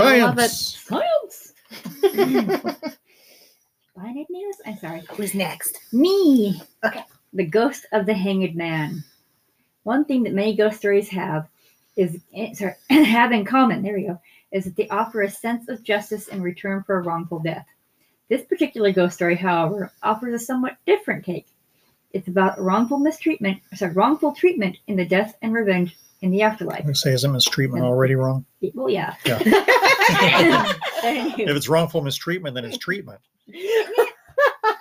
I love it. Science. Science. Planet News. I'm sorry. Who's next? Me. Okay. The ghost of the hanged man. One thing that many ghost stories have is eh, sorry, have in common. There we go. Is that they offer a sense of justice in return for a wrongful death. This particular ghost story, however, offers a somewhat different take. It's about wrongful mistreatment, sorry, wrongful treatment in the death and revenge in the afterlife. I say, isn't mistreatment already wrong? Well, yeah. Yeah. If it's wrongful mistreatment, then it's treatment.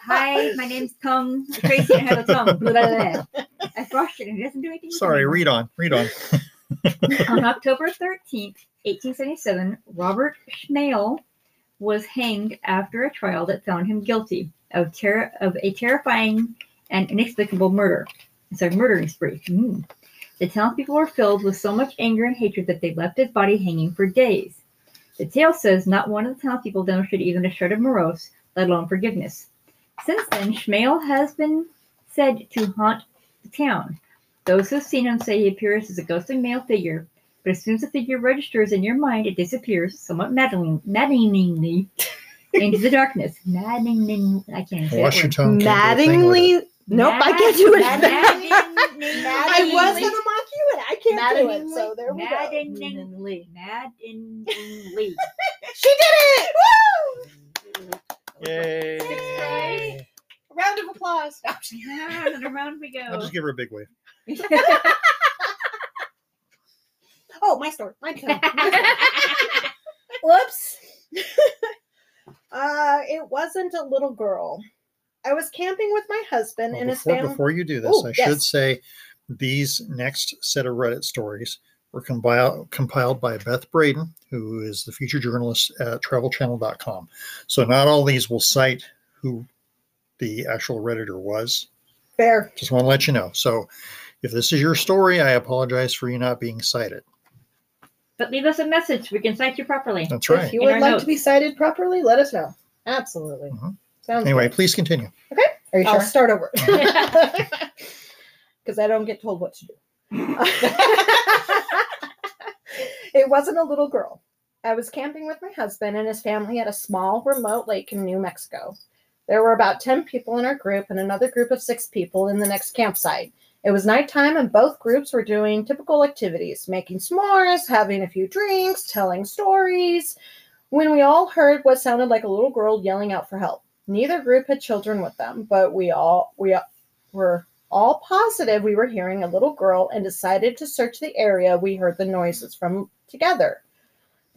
Hi, my name's Tongue. Tracy, I have a tongue. Blah, blah, blah. I brushed it and it doesn't do anything. Sorry, read on. Read on. On October 13th, 1877, Robert Schnell was hanged after a trial that found him guilty of, ter- of a terrifying and inexplicable murder. It's a murdering spree. Mm. The townspeople were filled with so much anger and hatred that they left his body hanging for days. The tale says not one of the townspeople demonstrated even a shred of morose, let alone forgiveness. Since then, Schmale has been said to haunt the town. Those who've seen him say he appears as a ghostly male figure, but as soon as the figure registers in your mind, it disappears somewhat maddening, maddeningly into the darkness. Maddening. I can't say Wash that your word. tongue. can't do a thing with it. Maddeningly. Nope, I can't do it. Maddeningly. I was gonna mark you and I can't do it. So there we go. Maddeningly. Maddeningly. She did it! Woo! Yay. Round of applause. and around we I'll go. just give her a big wave. Oh, my story. My turn. Whoops. uh, it wasn't a little girl. I was camping with my husband Well, and his before, family. before you do this, Ooh, I yes. should say these next set of Reddit stories were compiled, compiled by Beth Braden, who is the feature journalist at travelchannel.com. So not all these will cite who the actual Redditor was. Fair. Just want to let you know. So if this is your story, I apologize for you not being cited. But leave us a message. We can cite you properly. That's If right. you In would like notes. to be cited properly, let us know. Absolutely. Mhm. Sounds Anyway, good. please continue. Okay. Are you I'll sure? start over. Because I don't get told what to do. it wasn't a little girl. I was camping with my husband and his family at a small remote lake in New Mexico. There were about 10 people in our group and another group of six people in the next campsite. It was nighttime and both groups were doing typical activities making s'mores, having a few drinks, telling stories. When we all heard what sounded like a little girl yelling out for help. Neither group had children with them, but we all we were all positive we were hearing a little girl and decided to search the area we heard the noises from together.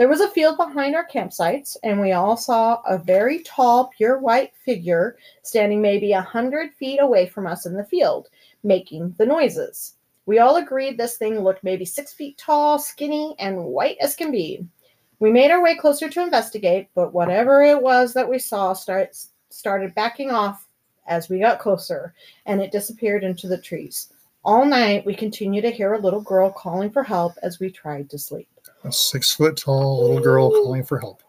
There was a field behind our campsites, and we all saw a very tall, pure white figure standing maybe a hundred feet away from us in the field, making the noises. We all agreed this thing looked maybe six feet tall, skinny, and white as can be. We made our way closer to investigate, but whatever it was that we saw start, started backing off as we got closer, and it disappeared into the trees. All night, we continued to hear a little girl calling for help as we tried to sleep. A six foot tall little girl calling for help.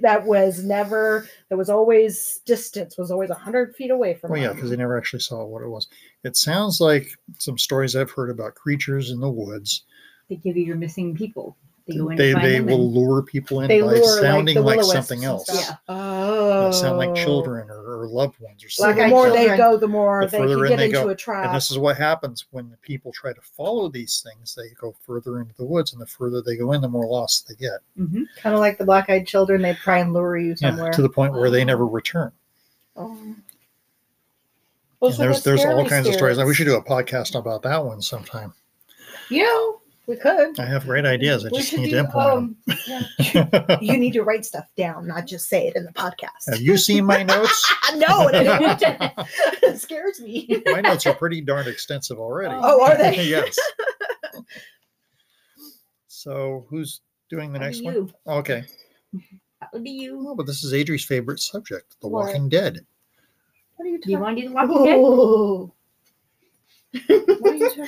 That was never, there was always distance, was always 100 feet away from Well, yeah, because they never actually saw what it was. It sounds like some stories I've heard about creatures in the woods. They give you your missing people. They go in They they will lure people in They by lure sounding like, like, something else. Yeah. Oh. They sound like children or, or loved ones or The something. Black-eyed more like that. they go, the more The they further can get into go. a trap. And this is what happens when people try to follow these things. They go further into the woods, and the further they go in, the more lost they get. Mhm. Kind of like the black eyed children, they try and lure you Yeah, somewhere. to the point where they never return. Oh. And Those are there's there's all kinds of stories. Now, we should do a podcast about that one sometime. you know, we could. I have great ideas. I we just should need do, to implement um, You need to write stuff down, not just say it in the podcast. them. Have you seen my notes? no, and I don't. it scares me. my notes are pretty darn extensive already. Oh, are they? yes. So who's doing the That'd next be one? you. Okay. That would be you. Oh, but this is Adri's favorite subject, The What? Walking Dead. what are you talking? Do you want to do the Walking Dead? What are you talking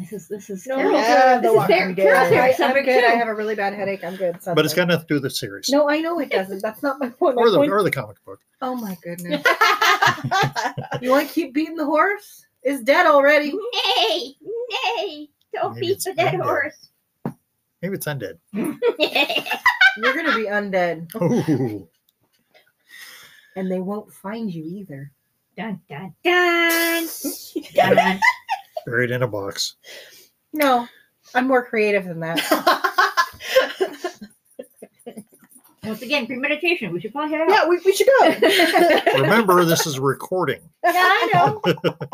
This is this is No, Carol's- yeah, this The is Walking Dead. Carol's I, I'm subject good. I have a really bad headache. I'm good. But it's Sunday. got nothing to do with the series. No, I know it doesn't. That's not my point. My or the point- or the comic book. oh my goodness. you want to keep beating the horse? It's dead already. Nay, nay, don't Maybe beat it's the dead undead. horse. Maybe it's undead. You're gonna be undead, Ooh. and they won't find you either. dun dun dun. dun. Buried in a box. No, I'm more creative than that. Once again, premeditation. We should probably head out. yeah, we, we should go. Remember, this is recording. yeah, I know.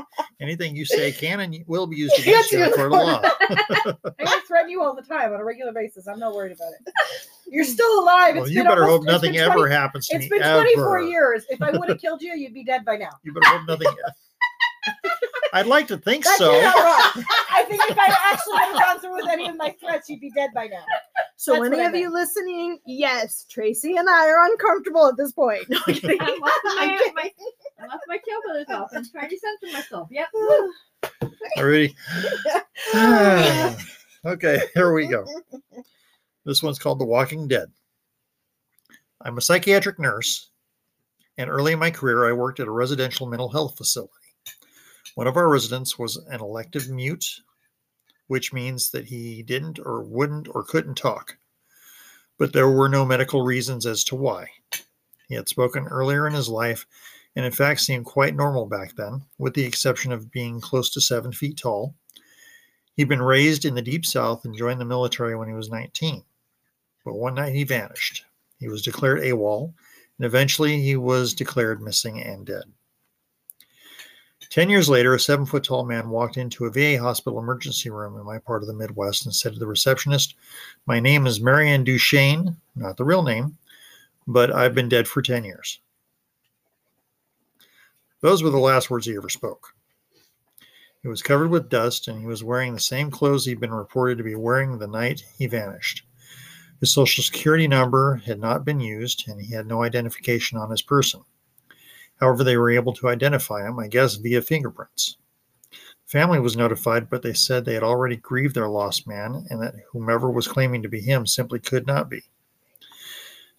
Anything you say can and will be used against you in Yes, court of law. I threaten you all the time on a regular basis. I'm not worried about it. You're still alive. Well, It's you better almost- hope nothing been ever happens to It's me been 24 ever. years. If I would have killed you, you'd be dead by now. You better hope nothing. I'd like to think That's so. I think if I actually would have gone through with any of my threats, you'd be dead by now. So, That's any what I of you listening, yes, Tracy and I are uncomfortable at this point. No, I'm kidding. I lost I'm my, kidding. my, I lost my tail feathers off. I'm trying to censor myself. Yep. Already. okay, here we go. This one's called The Walking Dead. I'm a psychiatric nurse, and early in my career, I worked at a residential mental health facility. One of our residents was an elective mute, which means that he didn't or wouldn't or couldn't talk. But there were no medical reasons as to why. He had spoken earlier in his life and, in fact, seemed quite normal back then, with the exception of being close to seven feet tall. He'd been raised in the Deep South and joined the military when he was 19. But one night he vanished. He was declared AWOL, and eventually he was declared missing and dead. Ten years later, a seven foot tall man walked into a VA hospital emergency room in my part of the Midwest and said to the receptionist, My name is Marianne Duchesne, not the real name, but I've been dead for 10 years. Those were the last words he ever spoke. He was covered with dust and he was wearing the same clothes he'd been reported to be wearing the night he vanished. His social security number had not been used and he had no identification on his person. However, they were able to identify him, I guess, via fingerprints. Family was notified, but they said they had already grieved their lost man and that whomever was claiming to be him simply could not be.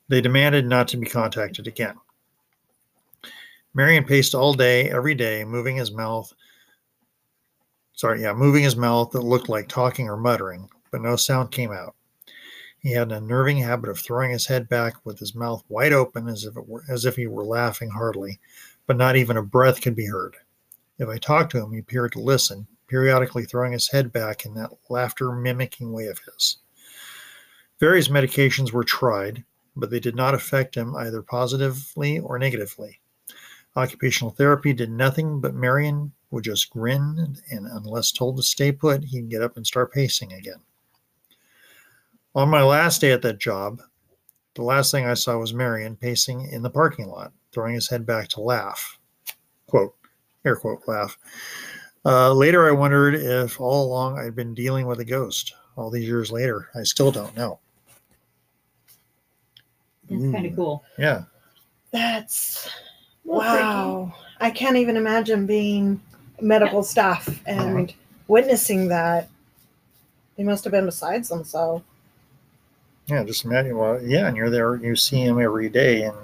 They demanded not to be contacted again. Marion paced all day, every day, moving his mouth sorry, yeah, moving his mouth that looked like talking or muttering, but no sound came out. He had an unnerving habit of throwing his head back with his mouth wide open as if it were as if he were laughing heartily, but not even a breath could be heard. If I talked to him, he appeared to listen, periodically throwing his head back in that laughter mimicking way of his. Various medications were tried, but they did not affect him either positively or negatively. Occupational therapy did nothing, but Marion would just grin, and unless told to stay put, he'd get up and start pacing again. On my last day at that job, the last thing I saw was Marion pacing in the parking lot, throwing his head back to laugh. Quote, air quote, laugh. Uh, later, I wondered if all along I'd been dealing with a ghost. All these years later, I still don't know. That's kind of cool. Yeah, That's Well, wow. I can't even imagine being medical staff and witnessing that. They must have been beside themselves. Yeah. Just imagine. Well, yeah, and you're there. You see him every day, and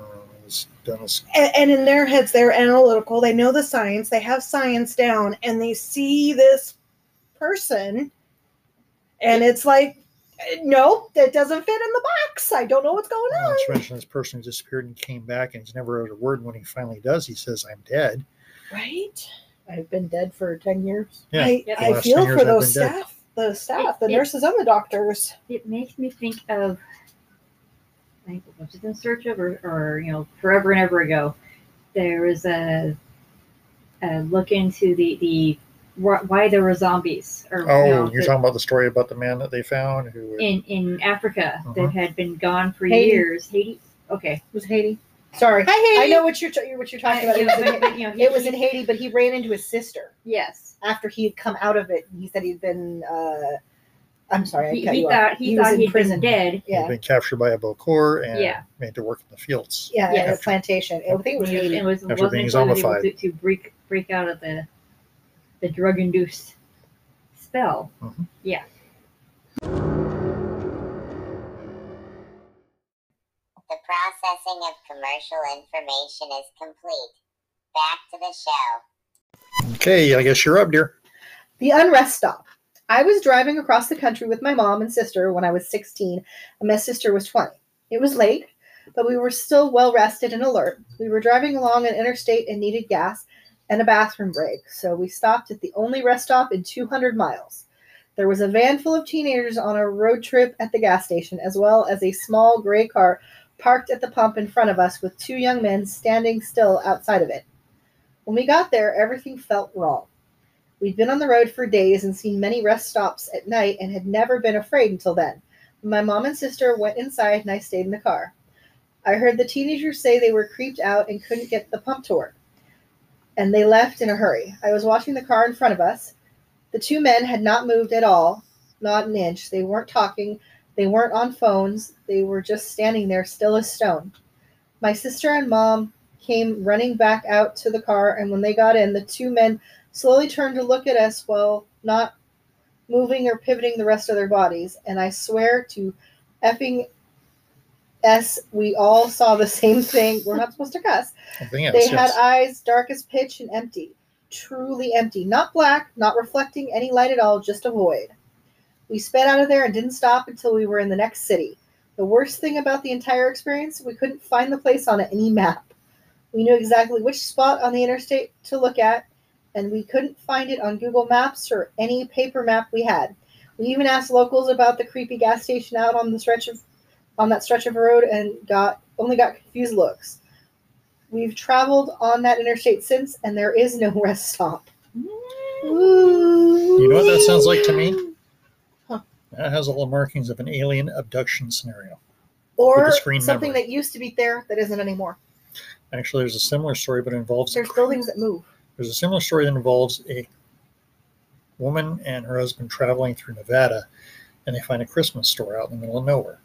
he's done this. And, and in their heads, they're analytical. They know the science. They have science down, and they see this person, and it's like, no, that doesn't fit in the box. I don't know what's going on. to mention this person who disappeared and came back, and he's never uttered a word. When he finally does, he says, "I'm dead." Right? I've been dead for 10 years. Yeah, I, I feel for I've those staff. dead. Staff, the staff, the It- it- nurses, and the doctors. It makes me think of like was it in search of or, or you know forever and ever ago there was a, a look into the the why there were zombies or Oh, you know, you're the- talking about the story about the man that they found who. in in Africa Uh-huh. that had been gone for Haiti. years Haiti okay It was Haiti. Sorry. Hi, I know what you're, t- what you're talking about. It was, in, you know, he- it was in Haiti, but he ran into his sister yes after he had come out of it. He said he'd been. Uh, I'm sorry, I he, cut he you off. thought he, He was thought in he'd prison. been dead He'd Yeah, been captured by a Bokor and Yeah. made to work in the fields. yeah, Yeah. at a plantation. I think it was and Haiti. it was After wasn't being until he was able zombified. to, to break break out of the the drug induced spell Mhm. yeah processing of commercial information is complete. Back to the show. Okay, I guess you're up, dear. The unrest stop. I was driving across the country with my mom and sister when I was 16, and my sister was 20. It was late, but we were still well rested and alert. We were driving along an interstate and needed gas and a bathroom break, so we stopped at the only rest stop in 200 miles. There was a van full of teenagers on a road trip at the gas station, as well as a small gray car parked at the pump in front of us with two young men standing still outside of it. When we got there, everything felt wrong. We'd been on the road for days and seen many rest stops at night and had never been afraid until then. My mom and sister went inside and I stayed in the car. I heard the teenagers say they were creeped out and couldn't get the pump to work. And they left in a hurry. I was watching the car in front of us. The two men had not moved at all, not an inch. They weren't talking, they weren't on phones, they were just standing there still as stone. My sister and mom came running back out to the car, and when they got in, the two men slowly turned to look at us while not moving or pivoting the rest of their bodies. And I swear to effing S, we all saw the same thing. We're not supposed to cuss. They had yes. eyes dark as pitch and empty. Truly empty. Not black, not reflecting any light at all, just a void. We sped out of there and didn't stop until we were in the next city. The worst thing about the entire experience, we couldn't find the place on any map. We knew exactly which spot on the interstate to look at, and we couldn't find it on Google Maps or any paper map we had. We even asked locals about the creepy gas station out on the stretch of on that stretch of road and got only got confused looks. We've traveled on that interstate since, and there is no rest stop. You know what that sounds like to me? That has all the markings of an alien abduction scenario. Or With a screen something memory. that used to be there that isn't anymore. Actually, there's a similar story, but it involves There's buildings that move. There's a similar story that involves a woman and her husband traveling through Nevada, and they find a Christmas store out in the middle of nowhere.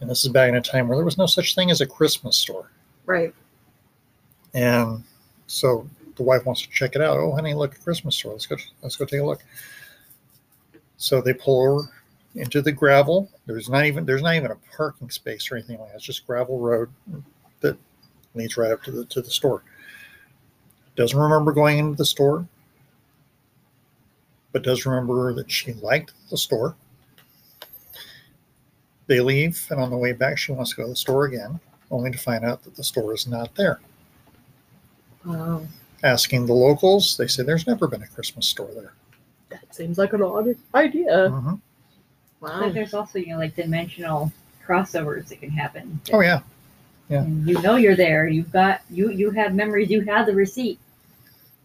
And this is back in a time where there was no such thing as a Christmas store. Right. And so the wife wants to check it out. Oh, honey, look, a Christmas store. Let's go. Let's go take a look. So they pull her into the gravel. There's not even there's not even a parking space or anything like that. It's just gravel road that leads right up to the to the store. Doesn't remember going into the store. but does remember that she liked the store. They leave, and on the way back, she wants to go to the store again, only to find out that the store is not there. Wow. Asking the locals, they say there's never been a Christmas store there. That seems like an odd idea. Mhm. Wow. But there's also, you know, like dimensional crossovers that can happen. Oh yeah, yeah. And you know you're there. You've got you you have memories. You have the receipt.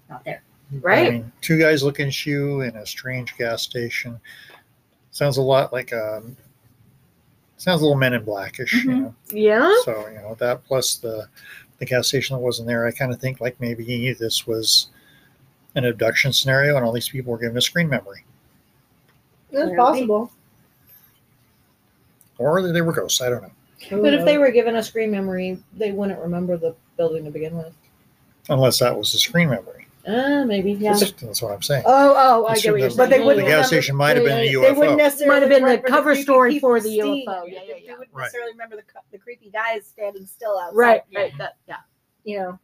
Not there. Right. I mean, two guys looking at you in a strange gas station. Sounds a lot like um, sounds a little Men in Blackish, you Mhm. know. Yeah. So you know that plus the the gas station that wasn't there. I kind of think like maybe this was an abduction scenario, and all these people were given a screen memory, That's possible. or they were ghosts. I don't know. But if they were given a screen memory, they wouldn't remember the building to begin with. Unless that was a screen memory. Uh, maybe. Yeah. That's, that's what I'm saying. Oh, oh, I get what you're that saying. But they the wouldn't gas remember- station might have been a They wouldn't necessarily Might have been the remember cover creepy story people for the seeing UFO. it. Yeah, yeah, They yeah. wouldn't Right. necessarily remember the, co- the creepy guys standing still outside. Right, Yeah. right. That, yeah. You know,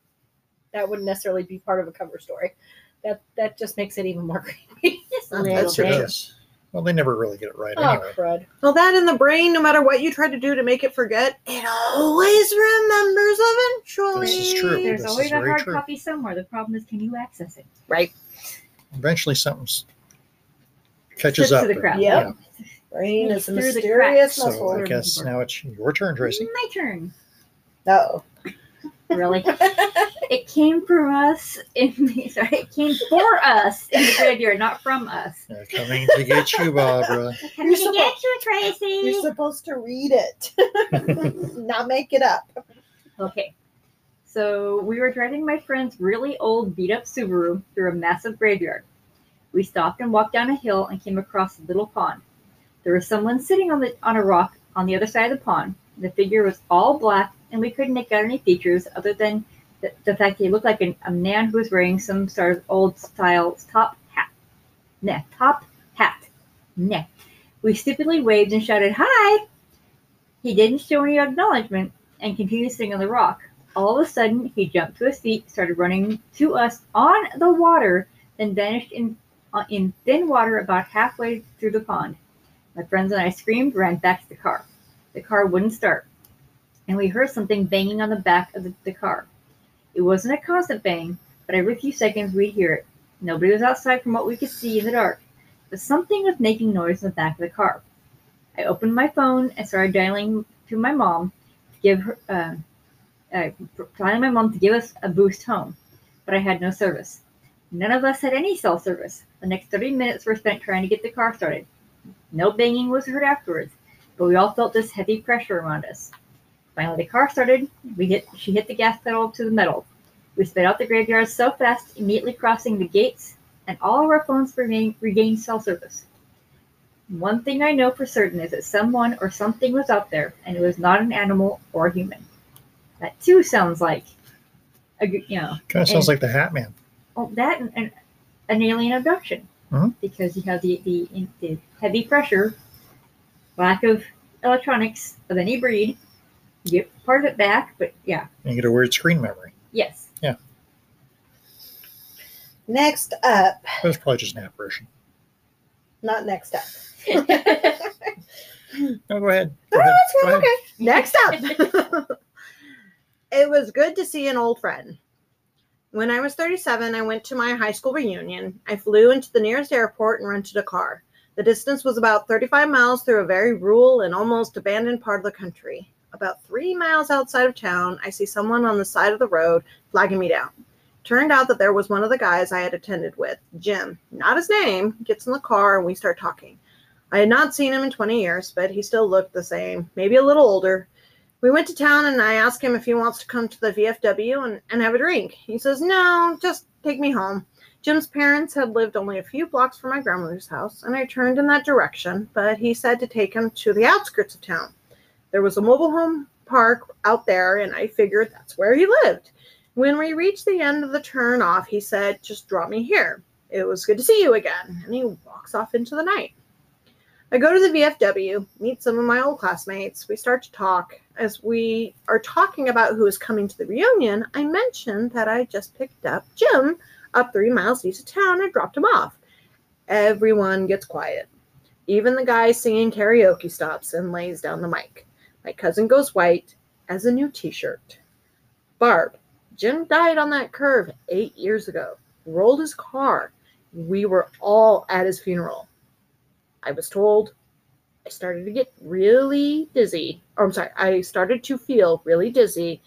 that wouldn't necessarily be part of a cover story. That that just makes it even more creepy. Just a Oh, that's It bit. does. Well, they never really get it right oh, anyway. crud. Well, that in the brain, no matter what you try to do to make it forget, it always remembers eventually. This is true. There's This always a hard true. copy somewhere. The problem is, can you access it? Right. Eventually, something catches Slips up. to the and- cracks. yeah. Brain is a Through the mysterious cracks. So I guess now it's your turn, Tracy. My turn. No. Really? it came from us in the sorry, it came for us in the graveyard, not from us. They're coming to get you, Barbara. Coming to supposed- get you, Tracy. You're supposed to read it, not make it up. Okay. So we were driving my friend's really old beat up Subaru through a massive graveyard. We stopped and walked down a hill and came across a little pond. There was someone sitting on the on a rock on the other side of the pond. The figure was all black and we couldn't make out any features other than the, the fact he looked like an, a man who was wearing some sort of old style top hat. Nah, top hat. Nah. We stupidly waved and shouted, Hi! He didn't show any acknowledgement and continued sitting on the rock. All of a sudden, he jumped to his feet, started running to us on the water, then vanished in uh, in thin water about halfway through the pond. My friends and I screamed, ran back to the car. The car wouldn't start, and we heard something banging on the back of the, the car. It wasn't a constant bang, but every few seconds we'd hear it. Nobody was outside from what we could see in the dark, but something was making noise in the back of the car. I opened my phone and started dialing to my mom to give her, uh, uh, my mom to give us a boost home, but I had no service. None of us had any cell service. The next 30 minutes were spent trying to get the car started. No banging was heard afterwards, but we all felt this heavy pressure around us. Finally, the car started. We hit. She hit the gas pedal to the metal. We sped out the graveyard so fast, immediately crossing the gates, and all of our phones remain, regained cell service. One thing I know for certain is that someone or something was out there, and it was not an animal or a human. That too sounds like, a, you know, Kind of sounds And- like the Hat Man. well, that and, and an alien abduction Mhm. because you have the, the the heavy pressure, lack of electronics of any breed. You get part of it back, but yeah, And you get a weird screen memory. yes. Yeah. Next up, That's probably just an apparition. not next up. No, go ahead. No, Go ahead. that's Go good. ahead. Okay. Next up. it was good to see an old friend. When I was 37, I went to my high school reunion. I flew into the nearest airport and rented a car. The distance was about 35 miles through a very rural and almost abandoned part of the country. About three miles outside of town, I see someone on the side of the road flagging me down. Turned out that there was one of the guys I had attended with, Jim. Not his name. Gets in the car and we start talking. I had not seen him in 20 years, but he still looked the same, maybe a little older. We went to town and I asked him if he wants to come to the VFW and, and have a drink. He says, No, just take me home. Jim's parents had lived only a few blocks from my grandmother's house, and I turned in that direction, but he said to take him to the outskirts of town. There was a mobile home park out there, and I figured that's where he lived. When we reached the end of the turn off, he said, Just drop me here. It was good to see you again. And he walks off into the night. I go to the VFW, meet some of my old classmates. We start to talk. As we are talking about who is coming to the reunion, I mention that I just picked up Jim up three miles east of town and dropped him off. everyone gets quiet. Even the guy singing karaoke stops and lays down the mic. My cousin goes white as a new t shirt. Barb, Jim died on that curve eight years ago, rolled his car. We were all at his funeral. I was told I started to get really dizzy. Or I'm sorry, I started to feel really dizzy,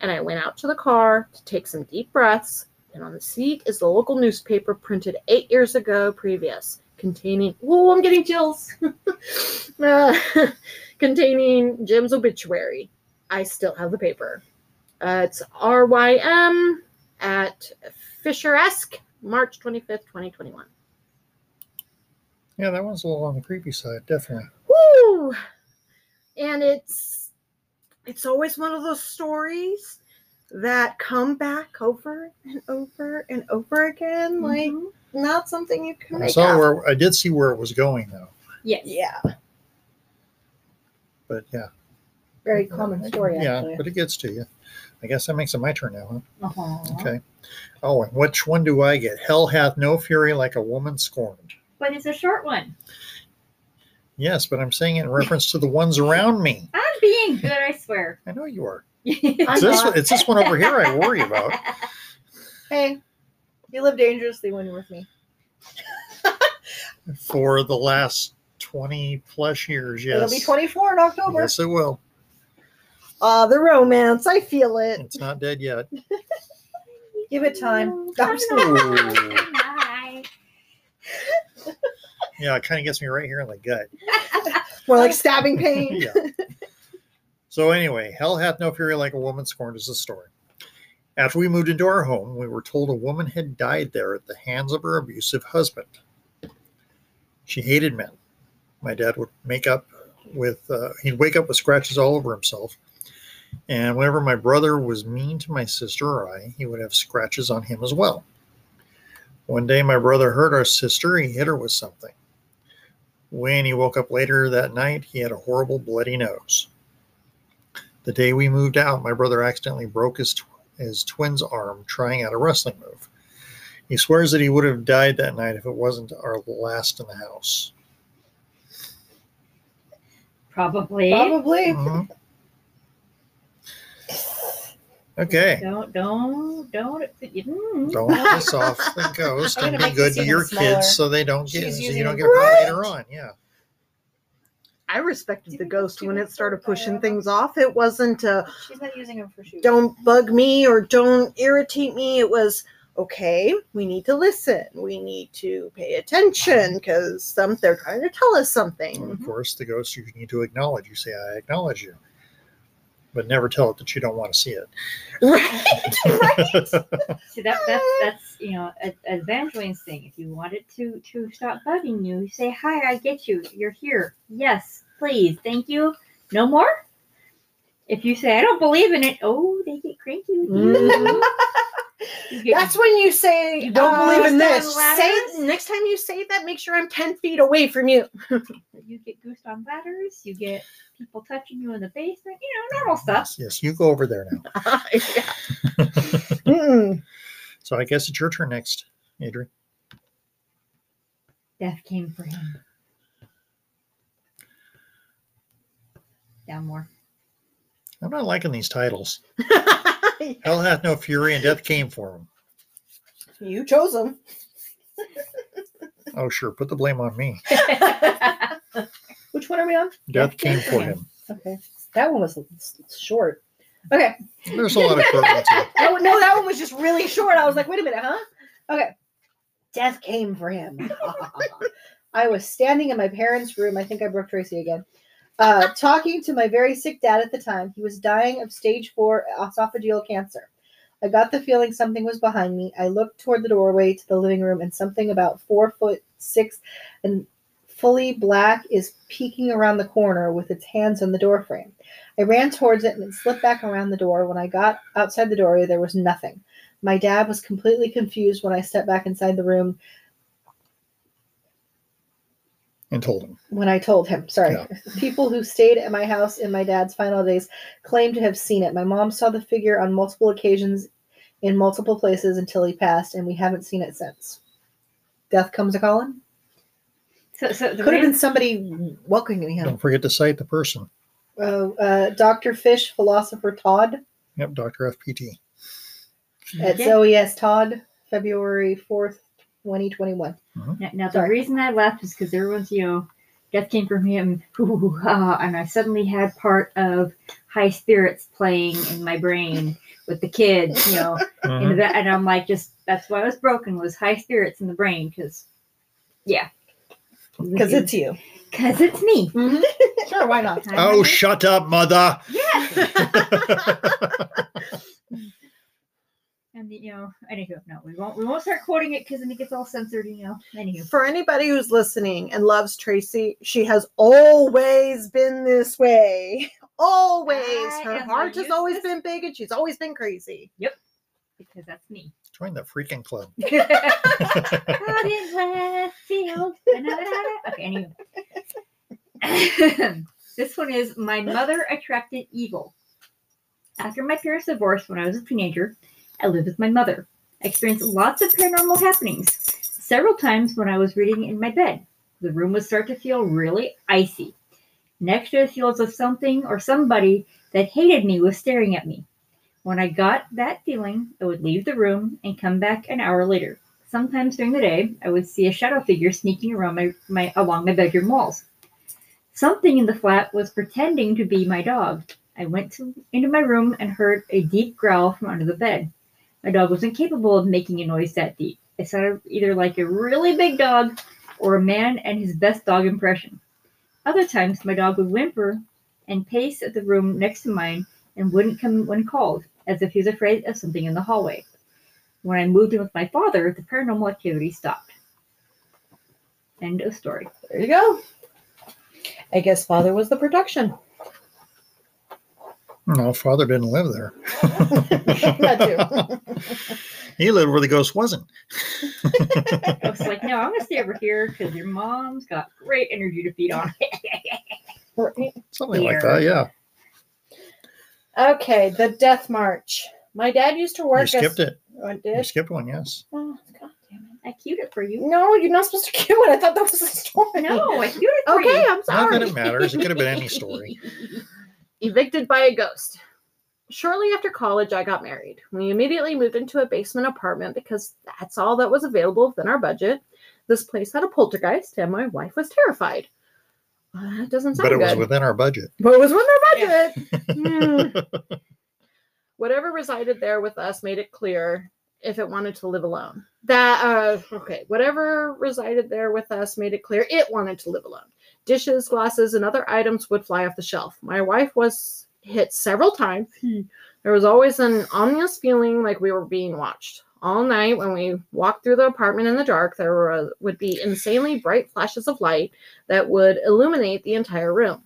and I went out to the car to take some deep breaths. And on the seat is the local newspaper printed eight years ago previous, containing, oh, I'm getting chills, Uh, containing Jim's obituary. I still have the paper. Uh, it's RYM at Fisher-esque, March 25th, 2021. Yeah, that one's a little on the creepy side, definitely. Woo! And it's it's always one of those stories that come back over and over and over again. Like not something you can I make saw up. where I did see where it was going though, Yes. Yeah. but yeah, Very common story, yeah, actually. but it gets to you. I guess that makes it my turn now, huh? Uh-huh. Okay. Oh, and which one do I get? Hell hath no fury like a woman scorned. But it's a short one. Yes, but I'm saying it in reference to the ones around me. I'm being good, I swear. I know you are. I'm It's this, not. it's this one over here I worry about. Hey, you live dangerously when you're with me. For the last 20 plus years, yes. It'll be 24 in October. Yes, it will. Ah, the romance. I feel it. It's not dead yet. Give it time. Bye. Yeah, it kind of gets me right here in the gut. More like stabbing pain. yeah. So anyway, hell hath no fury like a woman scorned is the story. After we moved into our home, we were told a woman had died there at the hands of her abusive husband. She hated men. My dad would make up with uh, he'd wake up with scratches all over himself, and whenever my brother was mean to my sister or I, he would have scratches on him as well. One day, my brother hurt our sister. He hit her with something. When he woke up later that night, he had a horrible bloody nose. The day we moved out, my brother accidentally broke his, tw- his twin's arm trying out a wrestling move. He swears that he would have died that night if it wasn't our last in the house. Probably. Probably. Mhm. Okay. Don't, don't, don't. mm. Don't piss off the ghost and be good to scene your smaller. kids so they don't get so you don't get hurt Right. later on. Yeah. I respected the ghost when it started pushing things off. It wasn't a She's not using them for shoes. don't bug me or don't irritate me. It was okay. We need to listen. We need to pay attention because some they're trying to tell us And something. of course, the ghost you need to acknowledge. You say, "I acknowledge you," but never tell it that you don't want to see it. Right, right. See that that's that's you know a, a Evangeline's thing. If you want it to to stop bugging you, you say hi. I get you. You're here. Yes, please. Thank you. No more. If you say I don't believe in it, oh, they get cranky with mm-hmm. you. You get- That's when you say, You "Don't don't believe in this." Say next time you say that, make sure I'm ten feet away from you. you get goosed on ladders. You get people touching you in the basement. You know, normal stuff. Yes, yes, you go over there now. So I guess it's your turn next, Adrian. Death came for him. Down more. I'm not liking these titles. Hell hath no fury, and death came for him. you chose him. Oh, sure, put the blame on me. Which one are we on? Death came for him. Okay. That one was short. Okay. There's a lot of short ones one, no, that one was just really short. I was like, wait a minute, huh? Okay. Death came for him. I was standing in my parents' room. I think I broke Tracy again. Uh, talking to my very sick dad at the time. He was dying of stage four esophageal cancer. I got the feeling something was behind me. I looked toward the doorway to the living room, and something about four foot six and fully black is peeking around the corner with its hands on the door frame. I ran towards it and it slipped back around the door. When I got outside the doorway, there was nothing. My dad was completely confused when I stepped back inside the room And told him. when I told him. Sorry. Yeah. People who stayed at my house in my dad's final days claim to have seen it. My mom saw the figure on multiple occasions in multiple places until he passed, and we haven't seen it since. Death comes a calling. So, so the Could have been somebody welcoming him. Don't forget to cite the person. Uh, uh, Dr. Fish, philosopher Todd Yep, Dr. FPT. at Yeah. Zoe S. Todd, February 4th, 2021. Uh-huh. Now, now the reason I left is because everyone's, you know, death came from him, hoo, hoo, hoo, and I suddenly had part of High Spirits playing in my brain with the kids, you know, in the, ba- and I'm like, just that's why I was broken was High Spirits in the brain, because, yeah, Because it's you. because it's me. Mm-hmm. Sure, why not? Oh, shut up, mother. and you know, anywho, no, we won't we won't start quoting it because then it gets all censored, you know. Anywho, For anybody who's listening and loves Tracy, she has always been this way. Always. I Her heart has always useless- been big and she's always been crazy. Yep. Because that's me. Join the freaking club. Out in left field. Okay, anyway. this one is My Mother Attracted Evil. After my parents divorced when I was a teenager, I lived with my mother. I experienced lots of paranormal happenings. Several times when I was reading in my bed, the room would start to feel really icy. Next to it feels of something or somebody that hated me was staring at me. When I got that feeling, I would leave the room and come back an hour later. Sometimes during the day, I would see a shadow figure sneaking around my, my along my bedroom walls. Something in the flat was pretending to be my dog. I went to, into my room and heard a deep growl from under the bed. My dog wasn't capable of making a noise that deep. It sounded either like a really big dog or a man and his best dog impression. Other times, my dog would whimper and pace at the room next to mine and wouldn't come when called, as if he was afraid of something in the hallway. When I moved in with my father, the paranormal activity stopped. End of story. There you go. I guess father was the production. No, father didn't live there. That he lived where the ghost wasn't. I was like, no, I'm gonna stay over here because your mom's got great energy to feed on. Something like that, yeah. Okay, the death march. My dad used to work You skipped as, it. Oh, I You did? skipped one, yes. Oh, God damn it. I queued it for you. No, you're not supposed to give it. I thought that was a story. No, I queued it for Okay, you. I'm sorry. Not sorry. that it matters. It could have been any story. Evicted by a ghost. Shortly after college, I got married. We immediately moved into a basement apartment because that's all that was available within our budget. This place had a poltergeist, and my wife was terrified. Uh, that doesn't sound But it was within our budget. but it was within our budget. Whatever resided there with us made it clear if it wanted to live alone. That uh okay, whatever resided there with us made it clear it wanted to live alone. Dishes, glasses, and other items would fly off the shelf. My wife was hit several times. There was always an ominous feeling like we were being watched. All night when we walked through the apartment in the dark, there were, would be insanely bright flashes of light that would illuminate the entire room.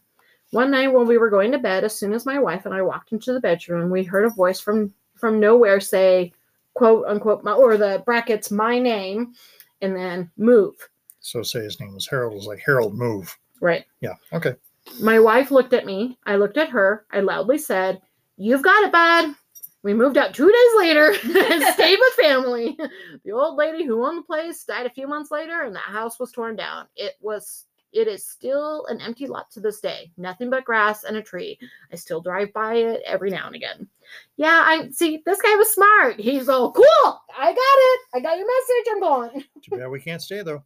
One night when we were going to bed, as soon as my wife and I walked into the bedroom, we heard a voice from from nowhere say, "quote unquote," my, or the brackets, "my name," and then move. So say his name was Harold. It was like Harold, move. Right. Yeah. Okay. My wife looked at me. I looked at her. I loudly said, You've got it, bud. We moved out two days later and stayed with family. The old lady who owned the place died a few months later and the house was torn down. It was it is still an empty lot to this day. Nothing but grass and a tree. I still drive by it every now and again. Yeah, I see this guy was smart. He's all cool. I got it. I got your message. I'm going. Too bad we can't stay though.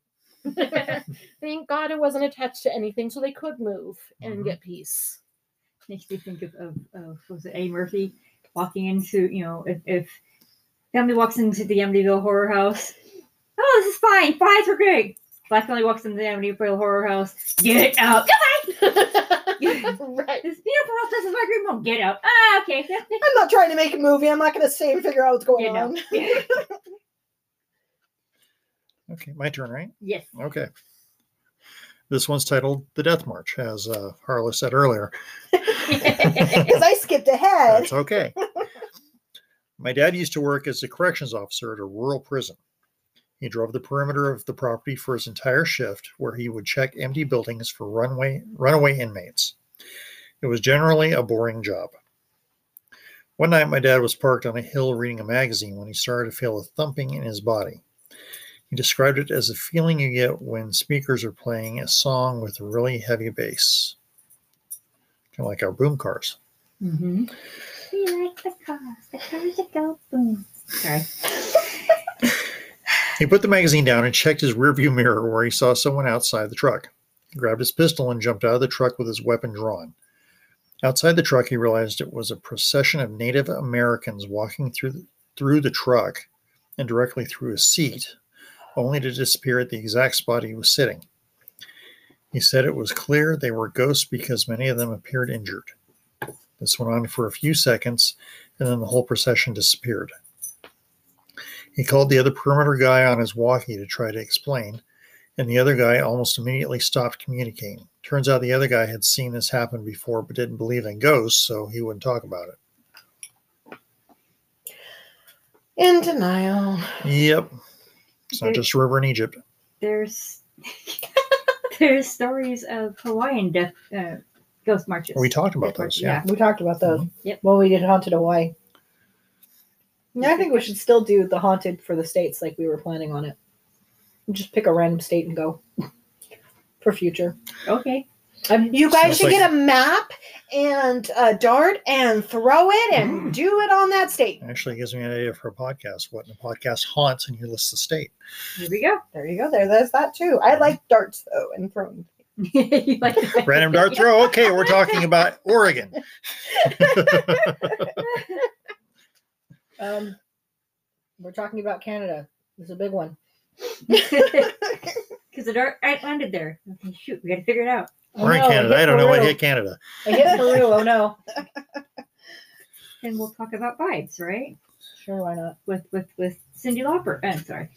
Thank God it wasn't attached to anything so they could move and Mhm. get peace. Makes me think of, of, of was it Eddie Murphy walking into, you know, if, if family walks into the Amityville horror house. Oh, this is fine. Fines are great. Black family walks into the Amityville horror house. Get out. right. This beautiful house. This is my dream home. Get out. Ah, okay. I'm not trying to make a movie. I'm not going to stay and figure out what's going You know. on. Okay, my turn, right? yes. Okay. This one's titled The Death March, as uh, Harla said earlier. Because I skipped ahead. That's okay. My dad used to work as a corrections officer at a rural prison. He drove the perimeter of the property for his entire shift, where he would check empty buildings for runway, runaway inmates. It was generally a boring job. One night, my dad was parked on a hill reading a magazine when he started to feel a thumping in his body. He described it as a feeling you get when speakers are playing a song with a really heavy bass, kind of like our boom cars. Mm-hmm. We like the cars, the cars that go boom. Sorry. He put the magazine down and checked his rearview mirror where he saw someone outside the truck. He grabbed his pistol and jumped out of the truck with his weapon drawn. Outside the truck, he realized it was a procession of Native Americans walking through the, through the truck and directly through his seat, only to disappear at the exact spot he was sitting. He said it was clear they were ghosts because many of them appeared injured. This went on for a few seconds, and then the whole procession disappeared. He called the other perimeter guy on his walkie to try to explain, and the other guy almost immediately stopped communicating. Turns out the other guy had seen this happen before but didn't believe in ghosts, so he wouldn't talk about it. In denial. Yep. It's not just a river in Egypt. There's there's stories of Hawaiian death uh, ghost marches. We talked about Death those, yeah. We talked about those. Yep. When we did Haunted Hawaii. Yeah, I think we should still do the haunted for the states like we were planning on it. Just pick a random state and go for future. Okay. I'm, You guys Sounds should like- get a map and a dart and throw it and mm. do it on that state. Actually, it gives me an idea for a podcast. What in a podcast haunts, and you list the state. There we go. There you go. There, there's that too. I mm-hmm. like darts though and throwing. like Random dart throw. Okay, we're talking about Oregon. um, we're talking about Canada. It's a big one. Because the dart I landed there. Shoot, we got to figure it out. Oh, We're in oh, no, I Canada. hit I don't know what Peru. hit Canada. I hit Peru. Oh no. And we'll talk about vibes, right? Sure, why not? With with with Cyndi Lauper. Eh, I'm sorry.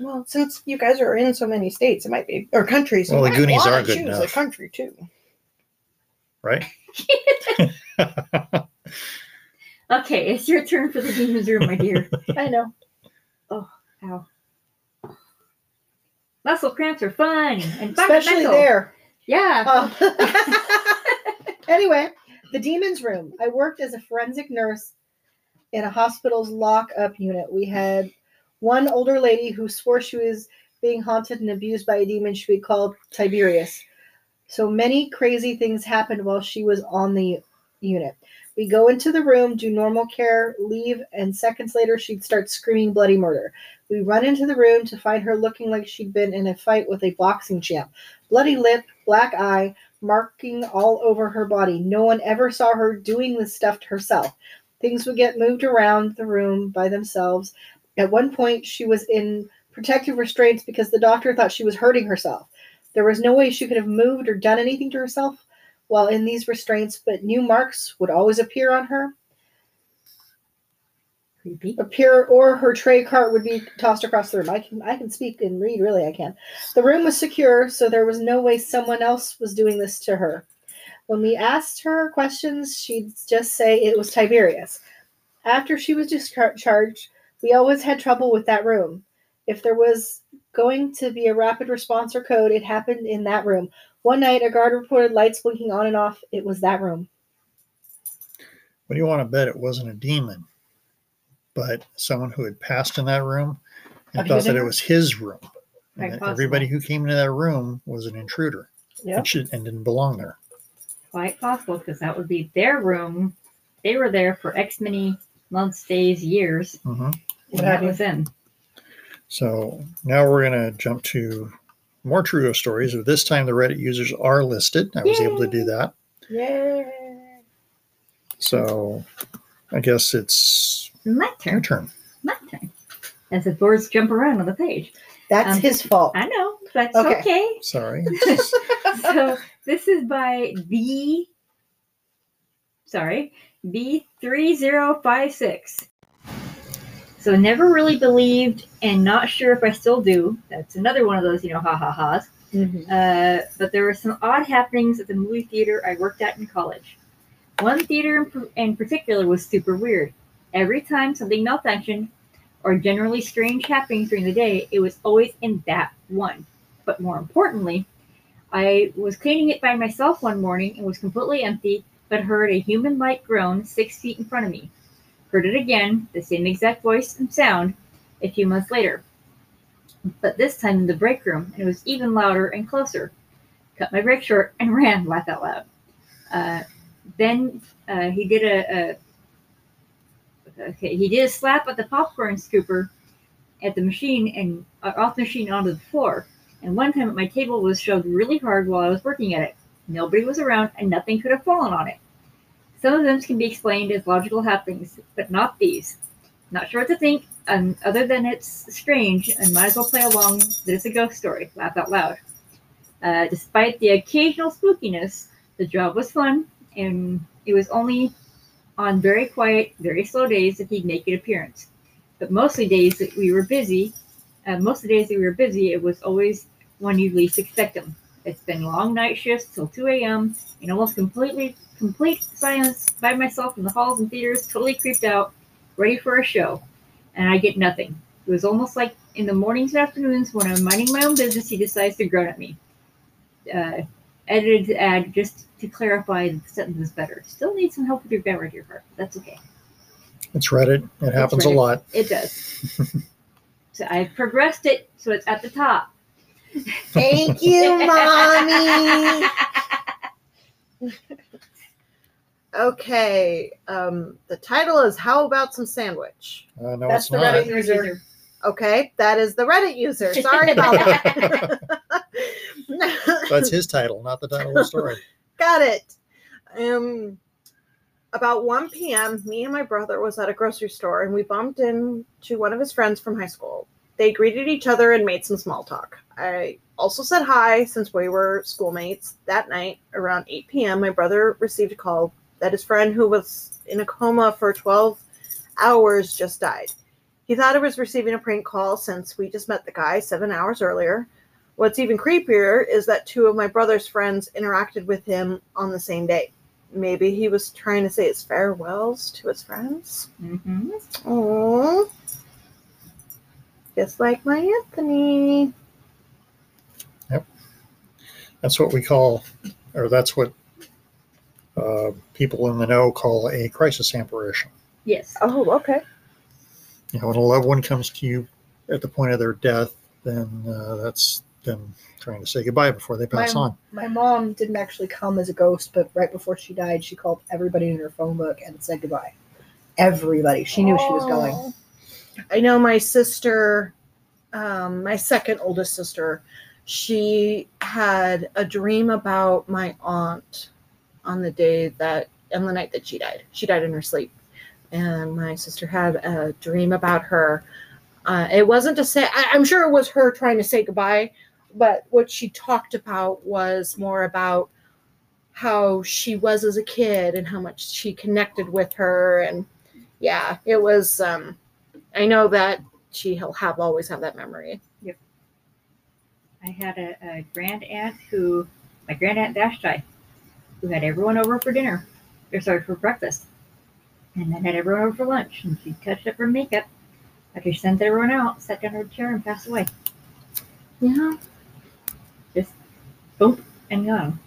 Well, since you guys are in so many states, it might be or countries. Well, the Goonies are good choose enough. A country too. Right? Okay, it's your turn for the demon's room, my dear. I know. Oh, ow. Muscle cramps are fun and Especially fundamental. there. Yeah. Um, anyway, the demon's room. I worked as a forensic nurse in a hospital's lock-up unit. We had one older lady who swore she was being haunted and abused by a demon she called Tiberius. So many crazy things happened while she was on the unit. We go into the room, do normal care, leave, and seconds later she'd start screaming bloody murder. We run into the room to find her looking like she'd been in a fight with a boxing champ. Bloody lip, black eye, marking all over her body. No one ever saw her doing this stuff herself. Things would get moved around the room by themselves. At one point, she was in protective restraints because the doctor thought she was hurting herself. There was no way she could have moved or done anything to herself while in these restraints, but new marks would always appear on her. Creepy. Appear or her tray cart would be tossed across the room. I can I can speak and read, really I can. The room was secure, so there was no way someone else was doing this to her. When we asked her questions, she'd just say it was Tiberius. After she was discharged, we always had trouble with that room. If there was going to be a rapid response or code, it happened in that room. One night, a guard reported lights blinking on and off. It was that room. What do you want to bet it wasn't a demon, but someone who had passed in that room and thought that it was his room. Quite And that possible. everybody who came into that room was an intruder Yep. and, should, and didn't belong there. Quite possible because that would be their room. They were there for X many months, days, years. hmm And What that was in. So now we're going to jump to more true ghost stories. But this time the Reddit users are listed. I was able to do that. Yay! So I guess it's My turn. your turn. turn. My turn. As the boards jump around on the page. That's Um, his fault. I know. That's Okay. okay. Sorry. so this is by B. Sorry, B three zero five six. So never really believed, and not sure if I still do. That's another one of those, you know, ha ha ha's. Mhm. Uh, but there were some odd happenings at the movie theater I worked at in college. One theater in, in particular was super weird. Every time something malfunctioned, or generally strange happenings during the day, it was always in that one. But more importantly, I was cleaning it by myself one morning and was completely empty, but heard a human like groan six feet in front of me. Heard it again, the same exact voice and sound, a few months later. but this time in the break room, and it was even louder and closer. Cut my break short and ran, laugh out loud. Uh, then uh, he did a, a okay, he did a slap at the popcorn scooper at the machine and uh, off the machine onto the floor. And one time at my table was shoved really hard while I was working at it. Nobody was around and nothing could have fallen on it. Some of them can be explained as logical happenings, but not these. Not sure what to think, um, other than it's strange and might as well play along that it's a ghost story. Laugh out loud. Uh, despite the occasional spookiness, the job was fun, and it was only on very quiet, very slow days that he'd make an appearance. But mostly days that we were busy, uh, most of the days that we were busy, it was always when you least expect him. It's been long night shifts till 2 a.m. and almost completely complete silence by myself in the halls and theaters, totally creeped out, ready for a show. And I get nothing. It was almost like in the mornings and afternoons when I'm minding my own business, he decides to groan at me. Uh, edited to add just to clarify the sentence is better. Still need some help with your grammar, dear heart. That's okay. It's Reddit. It happens a lot. It does. so I've progressed it so it's at the top. Thank you, mommy. Okay, um, the title is "How About Some Sandwich." Uh, no, That's it's the not. Reddit user. Okay, that is the Reddit user. Sorry about that. That's his title, not the title of the story. Got it. Um, about 1 p.m., me and my brother was at a grocery store and we bumped into one of his friends from high school. They greeted each other and made some small talk. I also said hi since we were schoolmates. That night, around 8 p.m., my brother received a call that his friend, who was in a coma for 12 hours, just died. He thought he was receiving a prank call since we just met the guy seven hours earlier. What's even creepier is that two of my brother's friends interacted with him on the same day. Maybe he was trying to say his farewells to his friends. Mm-hmm. Oh, just like my Anthony. Yep. That's what we call, or that's what uh, people in the know call a crisis apparition. Yes. Oh, okay. You know, when a loved one comes to you at the point of their death, then uh, that's them trying to say goodbye before they pass My- on. My mom didn't actually come as a ghost, but right before she died, she called everybody in her phone book and said goodbye. Everybody. She knew she was going. I know my sister, um, my second oldest sister, she had a dream about my aunt on the day that, on the night that she died. She died in her sleep. And my sister had a dream about her. Uh, it wasn't to say, I, I'm sure it was her trying to say goodbye, but what she talked about was more about how she was as a kid and how much she connected with her. And yeah, it was, um, I know that she'll have always have that memory. Yep. I had a, a grand aunt who, my grand aunt Vashti, who had everyone over for dinner, or sorry, for breakfast, and then had everyone over for lunch. And she touched up her makeup after she sent everyone out, sat down in her chair, and passed away. Yeah, Just Boom, and gone.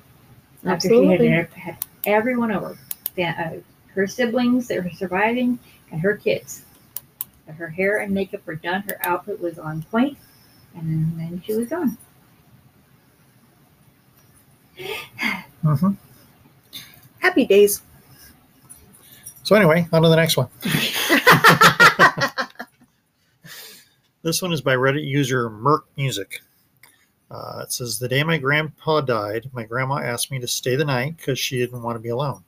After she absolutely. had, had everyone over, the, uh, her siblings that were surviving, and her kids. Her hair and makeup were done. Her outfit was on point, and then she was gone. hmm Happy days. So anyway, on to the next one. This one is by Reddit user Merc Music. Uh, it says the day my grandpa died, my grandma asked me to stay the night because she didn't want to be alone.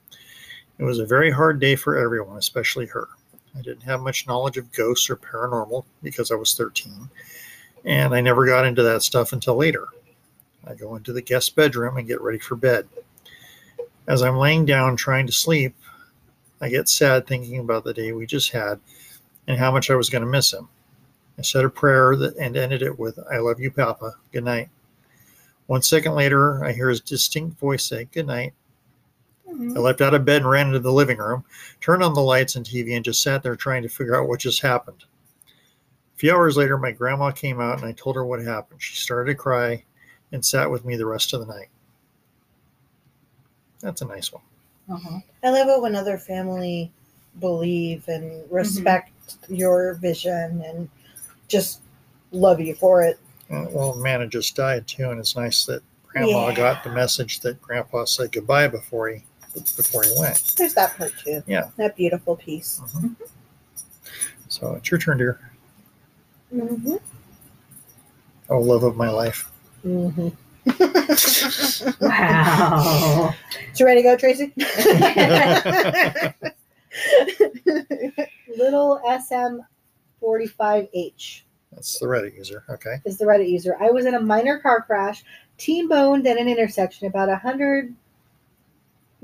It was a very hard day for everyone, especially her. I didn't have much knowledge of ghosts or paranormal because I was 13, and I never got into that stuff until later. I go into the guest bedroom and get ready for bed. As I'm laying down trying to sleep, I get sad thinking about the day we just had and how much I was going to miss him. I said a prayer that, and ended it with, I love you, Papa. Good night. One second later, I hear his distinct voice say, Good night. I leapt out of bed and ran into the living room, turned on the lights and TV, and just sat there trying to figure out what just happened. A few hours later, my grandma came out and I told her what happened. She started to cry and sat with me the rest of the night. That's a nice one. Uh-huh. I love it when other family believe and respect your vision and just love you for it. Uh, Well, Amanda just died too, and it's nice that Grandma Yeah. got the message that Grandpa said goodbye before he before he went. There's that part too. Yeah. That beautiful piece. Mhm. So it's your turn, dear. Mm-hmm. Oh, love of my life. Mm-hmm. Wow. So ready to go, Tracy? Little SM45H That's the Reddit user. Okay. is the Reddit user. I was in a minor car crash, T-boned at an intersection about a hundred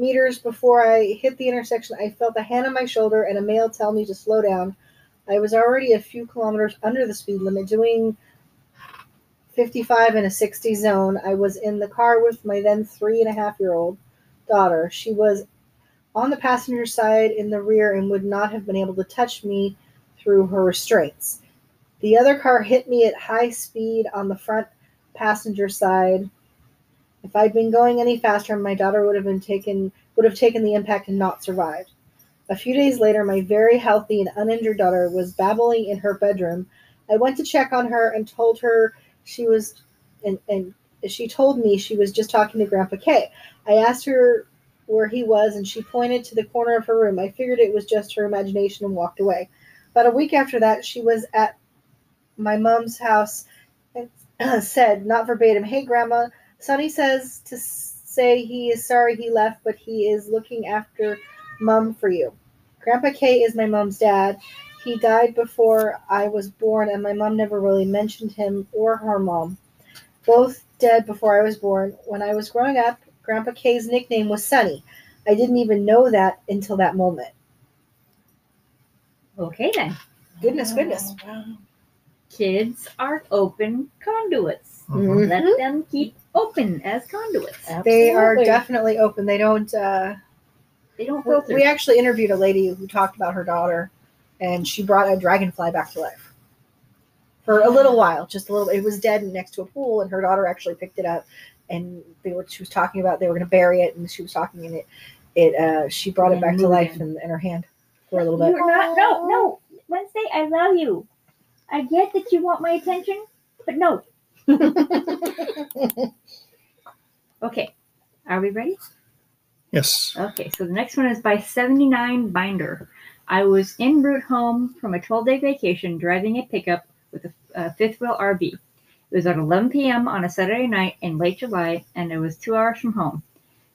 meters before I hit the intersection. I felt a hand on my shoulder and a male tell me to slow down. I was already a few kilometers under the speed limit, doing 55 in a 60 zone. I was in the car with my then three and a half year old daughter. She was on the passenger side in the rear and would not have been able to touch me through her restraints. The other car hit me at high speed on the front passenger side. If I'd been going any faster, my daughter would have been taken would have taken the impact and not survived. A few days later, my very healthy and uninjured daughter was babbling in her bedroom. I went to check on her and told her she was and, and she told me she was just talking to Grandpa K. I asked her where he was and she pointed to the corner of her room. I figured it was just her imagination and walked away. About a week after that, she was at my mom's house and said, not verbatim, Hey, Grandma, Sonny says to say he is sorry he left, but he is looking after Mom for you. Grandpa K is my mom's dad. He died before I was born, and my mom never really mentioned him or her mom. Both dead before I was born. When I was growing up, Grandpa K's nickname was Sonny. I didn't even know that until that moment. Okay then. Goodness, goodness. Wow. Kids are open conduits. Mhm. Let them keep open as conduits. They are definitely open. They don't. Uh, They don't we, filter. we actually interviewed a lady who talked about her daughter, and she brought a dragonfly back to life for a little while. Just a little. It was dead next to a pool, and her daughter actually picked it up, and they were. She was talking about they were going to bury it, and she was talking in it. It. Uh, she brought it back to life in, in her hand for a little bit. You're not. No, no. Wednesday, I love you. I get that you want my attention, but no. Okay. Are we ready? Yes. Okay, so the next one is by 79 Binder. I was en route home from a 12 day vacation driving a pickup with a, a fifth wheel RV. It was at 11 p.m. on a Saturday night in late July, and it was two hours from home.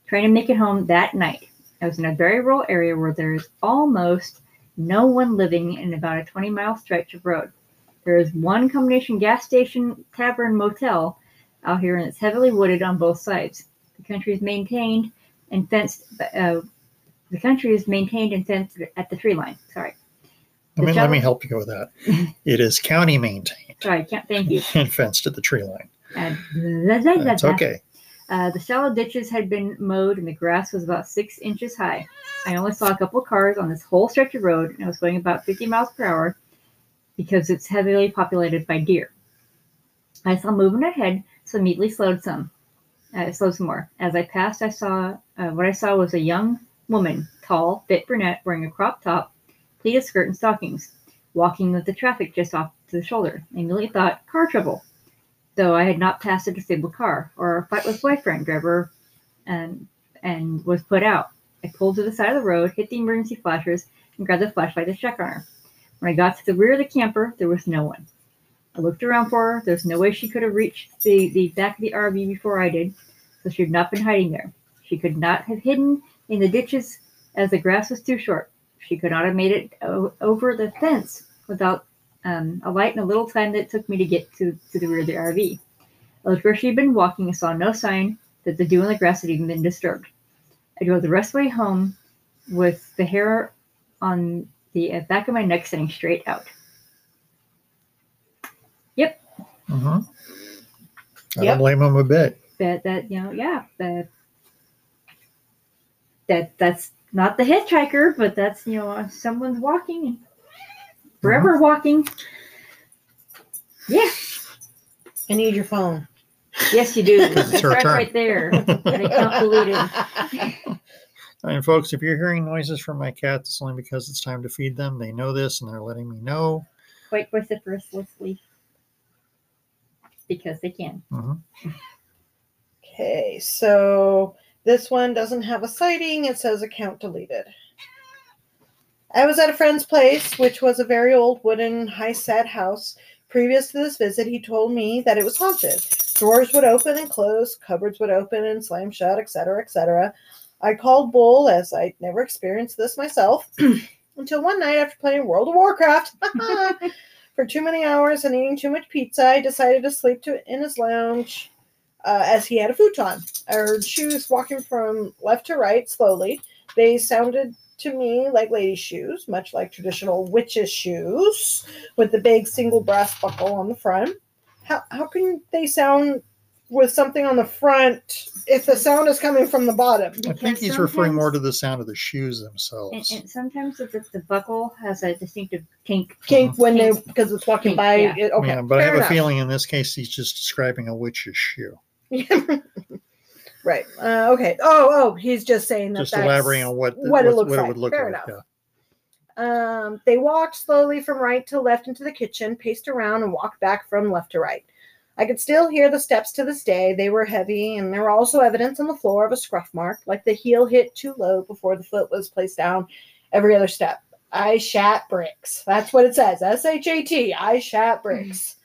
Trying to make it home that night. I was in a very rural area where there is almost no one living in about a 20 mile stretch of road. There is one combination gas station, tavern, motel out here, and it's heavily wooded on both sides. The country is maintained and fenced. Uh, the country is maintained and fenced at the tree line. Sorry, Let me, let me help you with that. It is county maintained sorry, can't. Thank you. and fenced at the tree line. Uh, That's okay. Uh, the shallow ditches had been mowed and the grass was about six inches high. I only saw a couple of cars on this whole stretch of road and I was going about 50 miles per hour because it's heavily populated by deer. I saw movement ahead, so immediately slowed some. Uh, slowed some more. As I passed, I saw uh, what I saw was a young woman, tall, fit brunette, wearing a crop top, pleated skirt, and stockings, walking with the traffic just off to the shoulder. I immediately thought car trouble though I had not passed a disabled car or a fight with boyfriend driver and and was put out. I pulled to the side of the road, hit the emergency flashers, and grabbed the flashlight to check on her. When I got to the rear of the camper, there was no one. I looked around for her. There's no way she could have reached the, the back of the RV before I did, so she had not been hiding there. She could not have hidden in the ditches as the grass was too short. She could not have made it o- over the fence without um, a light and a little time that it took me to get to, to the rear of the RV. I looked where she had been walking and saw no sign that the dew on the grass had even been disturbed. I drove the rest of the way home with the hair on the uh, back of my neck sitting straight out. hmm I Yep. don't blame him a bit. That that you know, yeah, that that that's not the hitchhiker, but that's you know someone's walking and forever walking. Yeah, I need your phone. yes, you do. Because it's It her starts turn. right there. An account deleted. And folks, if you're hearing noises from my cats, it's only because it's time to feed them. They know this and they're letting me know. Quite vociferously. because they can. Mhm. Okay, so this one doesn't have a sighting. It says account deleted. I was at a friend's place, which was a very old wooden, high set house. Previous to this visit, he told me that it was haunted. Doors would open and close, cupboards would open and slam shut, etc., etc. I called bull as I'd never experienced this myself until one night after playing World of Warcraft for too many hours and eating too much pizza, I decided to sleep to, in his lounge uh, as he had a futon. I heard shoes walking from left to right slowly. They sounded to me like ladies' shoes, much like traditional witches' shoes, with the big single brass buckle on the front. How, how can they sound with something on the front if the sound is coming from the bottom? I think he's referring more to the sound of the shoes themselves. and sometimes the, the buckle has a distinctive kink. Kink when they because it's walking by. Yeah. It, okay, yeah, but I have enough. a feeling in this case he's just describing a witch's shoe. right. Uh, okay. Oh, oh, he's just saying that. Just that's elaborating on what, the- what it looks what like. it would look Fair like. enough. Yeah. Um, they walked slowly from right to left into the kitchen, paced around, and walked back from left to right. I could still hear the steps to this day. They were heavy, and there were also evidence on the floor of a scruff mark, like the heel hit too low before the foot was placed down every other step. I shat bricks. That's what it says. S H A T. I shat bricks.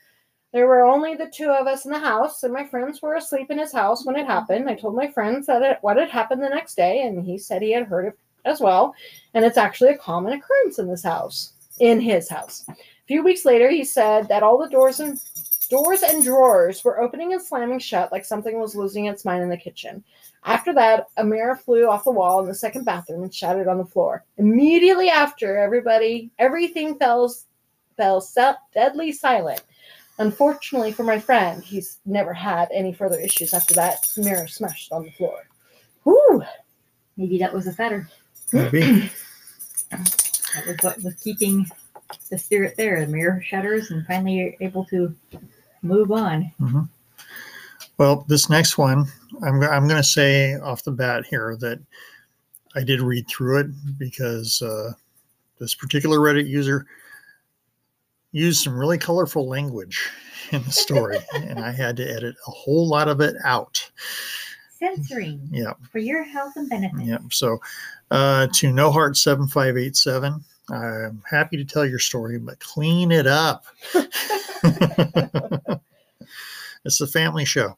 There were only the two of us in the house, and my friends were asleep in his house when it happened. I told my friends that it, what had happened the next day, and he said he had heard it as well. And it's actually a common occurrence in this house, in his house. A few weeks later, he said that all the doors and doors and drawers were opening and slamming shut like something was losing its mind in the kitchen. After that, a mirror flew off the wall in the second bathroom and shattered on the floor. Immediately after, everybody, everything fell, fell se- deadly silent. Unfortunately for my friend, he's never had any further issues after that mirror smashed on the floor. Whew. Maybe that was a fetter. Maybe. That was what was keeping the spirit there. The mirror shutters and finally you're able to move on. Well, this next one, I'm, I'm going to say off the bat here that I did read through it because uh, this particular Reddit user used some really colorful language in the story, and I had to edit a whole lot of it out. Censoring Yeah, for your health and benefit. yeah. So, uh, to No Heart seven five eight seven, I'm happy to tell your story, but clean it up. it's a family show.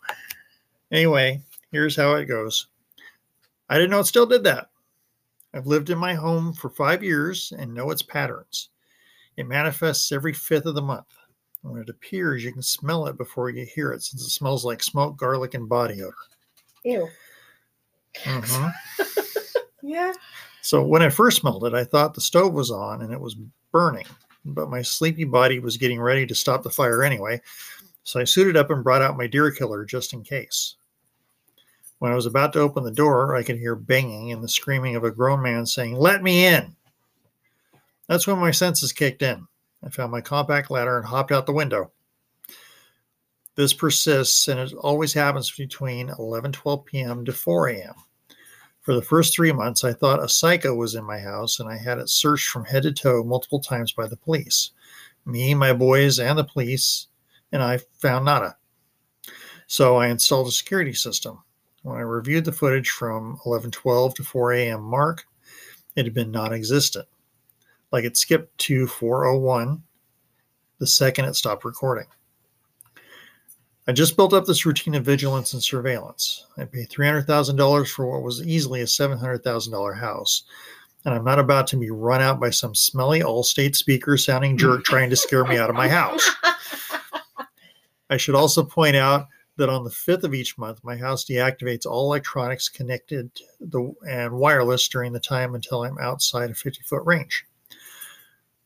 Anyway, here's how it goes. I didn't know it still did that. I've lived in my home for five years and know its patterns. It manifests every fifth of the month. When it appears, you can smell it before you hear it, since it smells like smoke, garlic, and body odor. Ew. Mhm. Yeah. So when I first smelled it, I thought the stove was on and it was burning, but my sleepy body was getting ready to stop the fire anyway. So I suited up and brought out my deer killer just in case. When I was about to open the door, I could hear banging and the screaming of a grown man saying, Let me in. That's when my senses kicked in. I found my compact ladder and hopped out the window. This persists and it always happens between 11 12 p.m. to 4 a.m. For the first three months, I thought a psycho was in my house and I had it searched from head to toe multiple times by the police. Me, my boys, and the police, and I found nada. So I installed a security system. When I reviewed the footage from 11:12 to 4 a.m. mark, it had been non-existent. Like it skipped to 4:01 the second it stopped recording. I just built up this routine of vigilance and surveillance. I paid $300,000 for what was easily a $700,000 house. And I'm not about to be run out by some smelly Allstate speaker sounding jerk trying to scare me out of my house. I should also point out that on the 5th of each month, my house deactivates all electronics connected the, and wireless during the time until I'm outside a 50 foot range.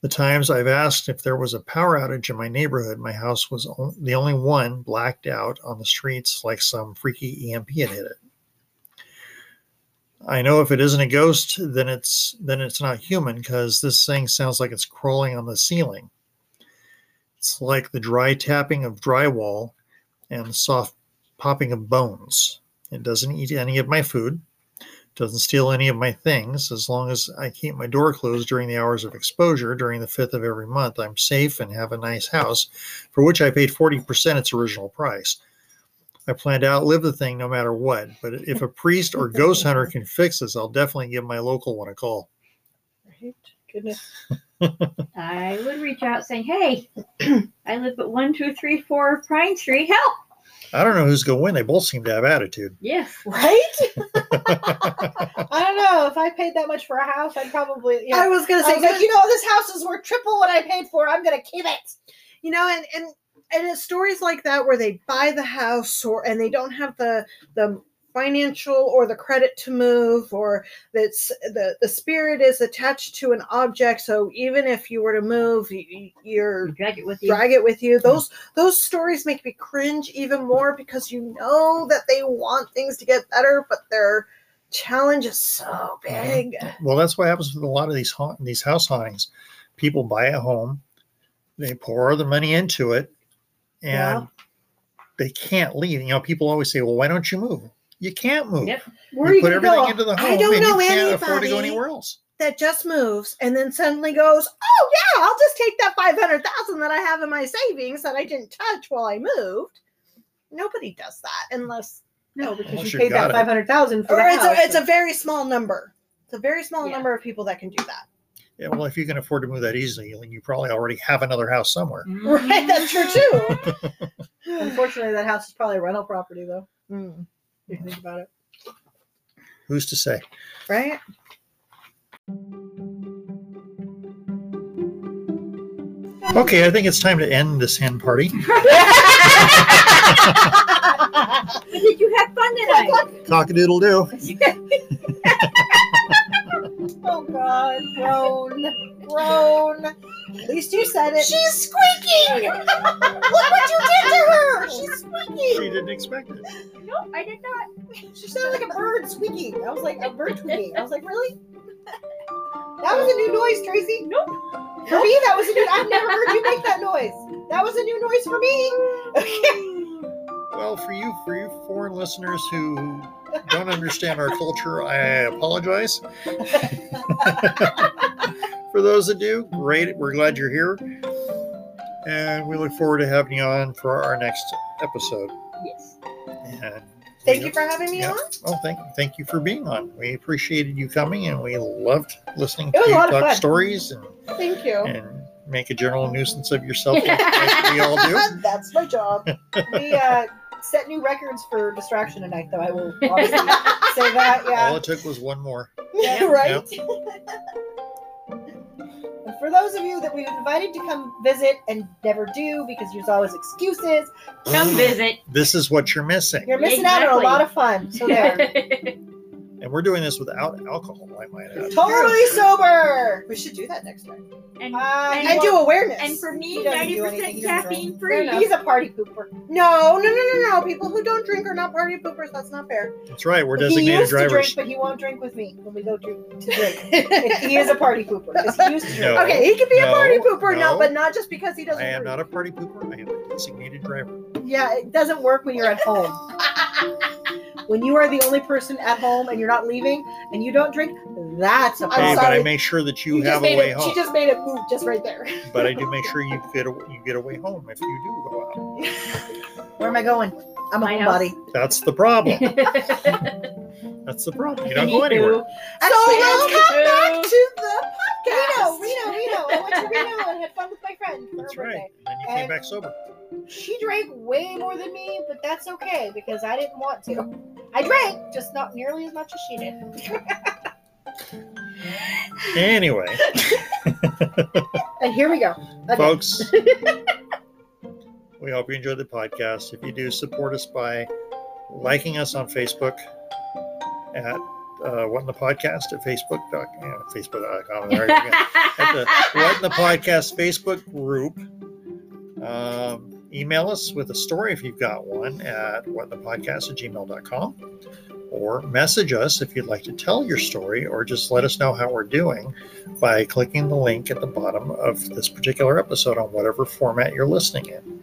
The times I've asked if there was a power outage in my neighborhood, my house was the only one blacked out on the streets like some freaky EMP had hit it. I know if it isn't a ghost, then it's then it's not human because this thing sounds like it's crawling on the ceiling. It's like the dry tapping of drywall and the soft popping of bones. It doesn't eat any of my food, Doesn't steal any of my things as long as I keep my door closed during the hours of exposure during the 5th of every month. I'm safe and have a nice house for which I paid 40% its original price. I plan to outlive the thing no matter what, but if a priest or ghost hunter can fix this, I'll definitely give my local one a call. Right? Goodness. I would reach out saying, "Hey, I live at one, two, three, four Pine Street. Help!" I don't know who's going to win. They both seem to have attitude. Yes. Right? I don't know. If I paid that much for a house, I'd probably. Yeah. I was gonna I say, was like, you know, this house is worth triple what I paid for. I'm gonna keep it. you know, and and and it's stories like that where they buy the house or and they don't have the the financial or the credit to move or that's the the spirit is attached to an object so even if you were to move you, you're You drag it with you. drag it with you those those stories make me cringe even more because you know that they want things to get better but their challenge is so big Well, that's what happens with a lot of these haunt, these house hauntings. People buy a home, they pour the money into it, and Yeah. they can't leave. You know, people always say, "Well, why don't you move?" You can't move. Yep. where are you you put gonna everything go into the home, I don't and know you can't afford to go anywhere else. that just moves and then suddenly goes, "Oh yeah, I'll just take that five hundred thousand that I have in my savings that I didn't touch while I moved." Nobody does that unless, No, because Unless you you paid that five hundred thousand for or the it's house. a, it's a very small number. It's a very small Yeah. number of people that can do that. Yeah, well, if you can afford to move that easily, you probably already have another house somewhere. Right, that's true too. Unfortunately, that house is probably a rental property, though. Mm, If you think about it. Who's to say? right? Okay, I think it's time to end this hen party. But did you have fun tonight? Cockadoodle do. Oh God, groan, groan. At least you said it. She's squeaking. Look what you did to her. She's squeaking. She didn't expect it. no, I did not. She sounded like a bird squeaking. I was like a bird tweeting. I was like, really? That was a new noise, Tracy. Nope. For me, that was a new. I've never heard you make that noise. That was a new noise for me. Okay. Well, for you, for you foreign listeners who don't understand our culture, I apologize. for those that do, great. We're glad you're here. And we look forward to having you on for our next episode. Yes. And Thank you for having me Yeah. on. Oh, thank thank you for being on. We appreciated you coming, and we loved listening to you talk stories and, Thank you. and make a general nuisance of yourself, like, we all do. That's my job. We uh, set new records for distraction tonight, though. I will obviously say that. Yeah. All it took was one more. Yeah. right? And for those of you that we've invited to come visit and never do because there's always excuses, Come mm. visit. This is what you're missing, you're missing out on a lot of fun. So there. and we're doing this without alcohol. I might add. totally sober. We should do that next time. and, Uh, And And do awareness. and for me, ninety percent caffeine free. He's a party pooper. no, no, no, no, no. People who don't drink are not party poopers. That's not fair. That's right. We're designated he designated used to drink, drivers. but he won't drink with me when we go to, to drink. he is a party pooper he used to drink. No. okay, he can be a party pooper, no, no. but not just because he doesn't. I am drink. not a party pooper. I am a designated driver. Yeah, it doesn't work when you're at home. when you are the only person at home and you're not leaving and you don't drink, that's a I'm Hey, problem. but I sorry. make sure that you, You have a way it, home. She just made it move just right there. But I do make sure you get a, you get a way home if you do go out. Where am I going? I'm a homebody. That's the problem. That's the problem. You don't go anywhere. So Actually, let's come back to the Reno, podcast. Reno, Reno. I went to Reno and had fun with my friend for That's her right. birthday. And then you came And- back sober. She drank way more than me, but that's okay because I didn't want to. I drank, just not nearly as much as she did. Anyway, And here we go. Okay. folks, we hope you enjoyed the podcast. If you do, support us by liking us on Facebook at uh, What in the Podcast at Facebook. Yeah, Facebook.com. There you go. At the What in the Podcast Facebook group. Um, email us with a story if you've got one at whatinthepodcast at gmail.com or message us if you'd like to tell your story or just let us know how we're doing by clicking the link at the bottom of this particular episode on whatever format you're listening in.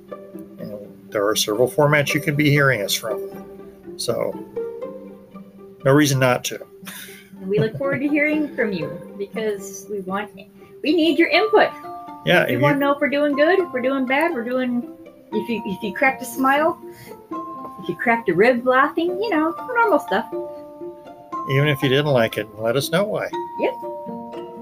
And there are several formats you can be hearing us from. So, no reason not to. We look forward to hearing from you because we want we need your input. Yeah, you want to know if we're doing good, if we're doing bad, we're doing if you if you cracked a smile, if you cracked a rib laughing, you know, normal stuff. even if you didn't like it, let us know why. Yep.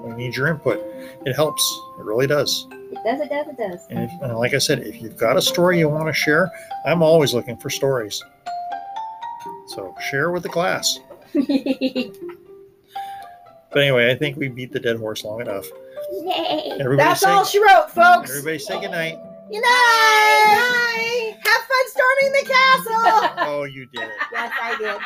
We need your input. It helps. It really does. It does, it does, it does. And, if, and like I said, if you've got a story you want to share, I'm always looking for stories. So share with the class. But anyway, I think we beat the dead horse long enough. Everybody That's say, all she wrote, folks. Everybody say goodnight. Good night. Have fun storming the castle. Oh, you did it. yes, I did.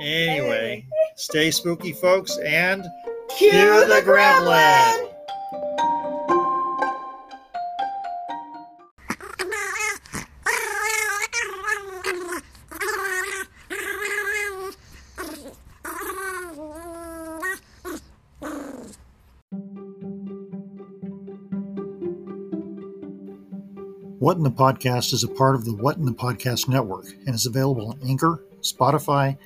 Anyway, stay spooky, folks, and Cue Cue the the gremlin. gremlin. What in the Podcast is a part of the What in the Podcast network and is available on Anchor, Spotify,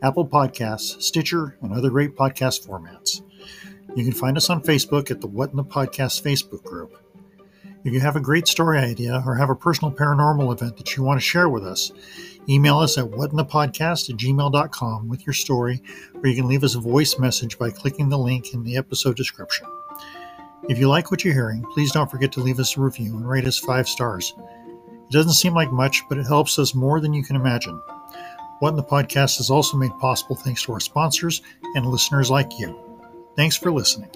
Apple Podcasts, Stitcher, and other great podcast formats. You can find us on Facebook at the What in the Podcast Facebook group. If you have a great story idea or have a personal paranormal event that you want to share with us, email us at whatinthepodcast at gmail.com with your story, or you can leave us a voice message by clicking the link in the episode description. If you like what you're hearing, please don't forget to leave us a review and rate us five stars. It doesn't seem like much, but it helps us more than you can imagine. What in the Podcast is also made possible thanks to our sponsors and listeners like you. Thanks for listening.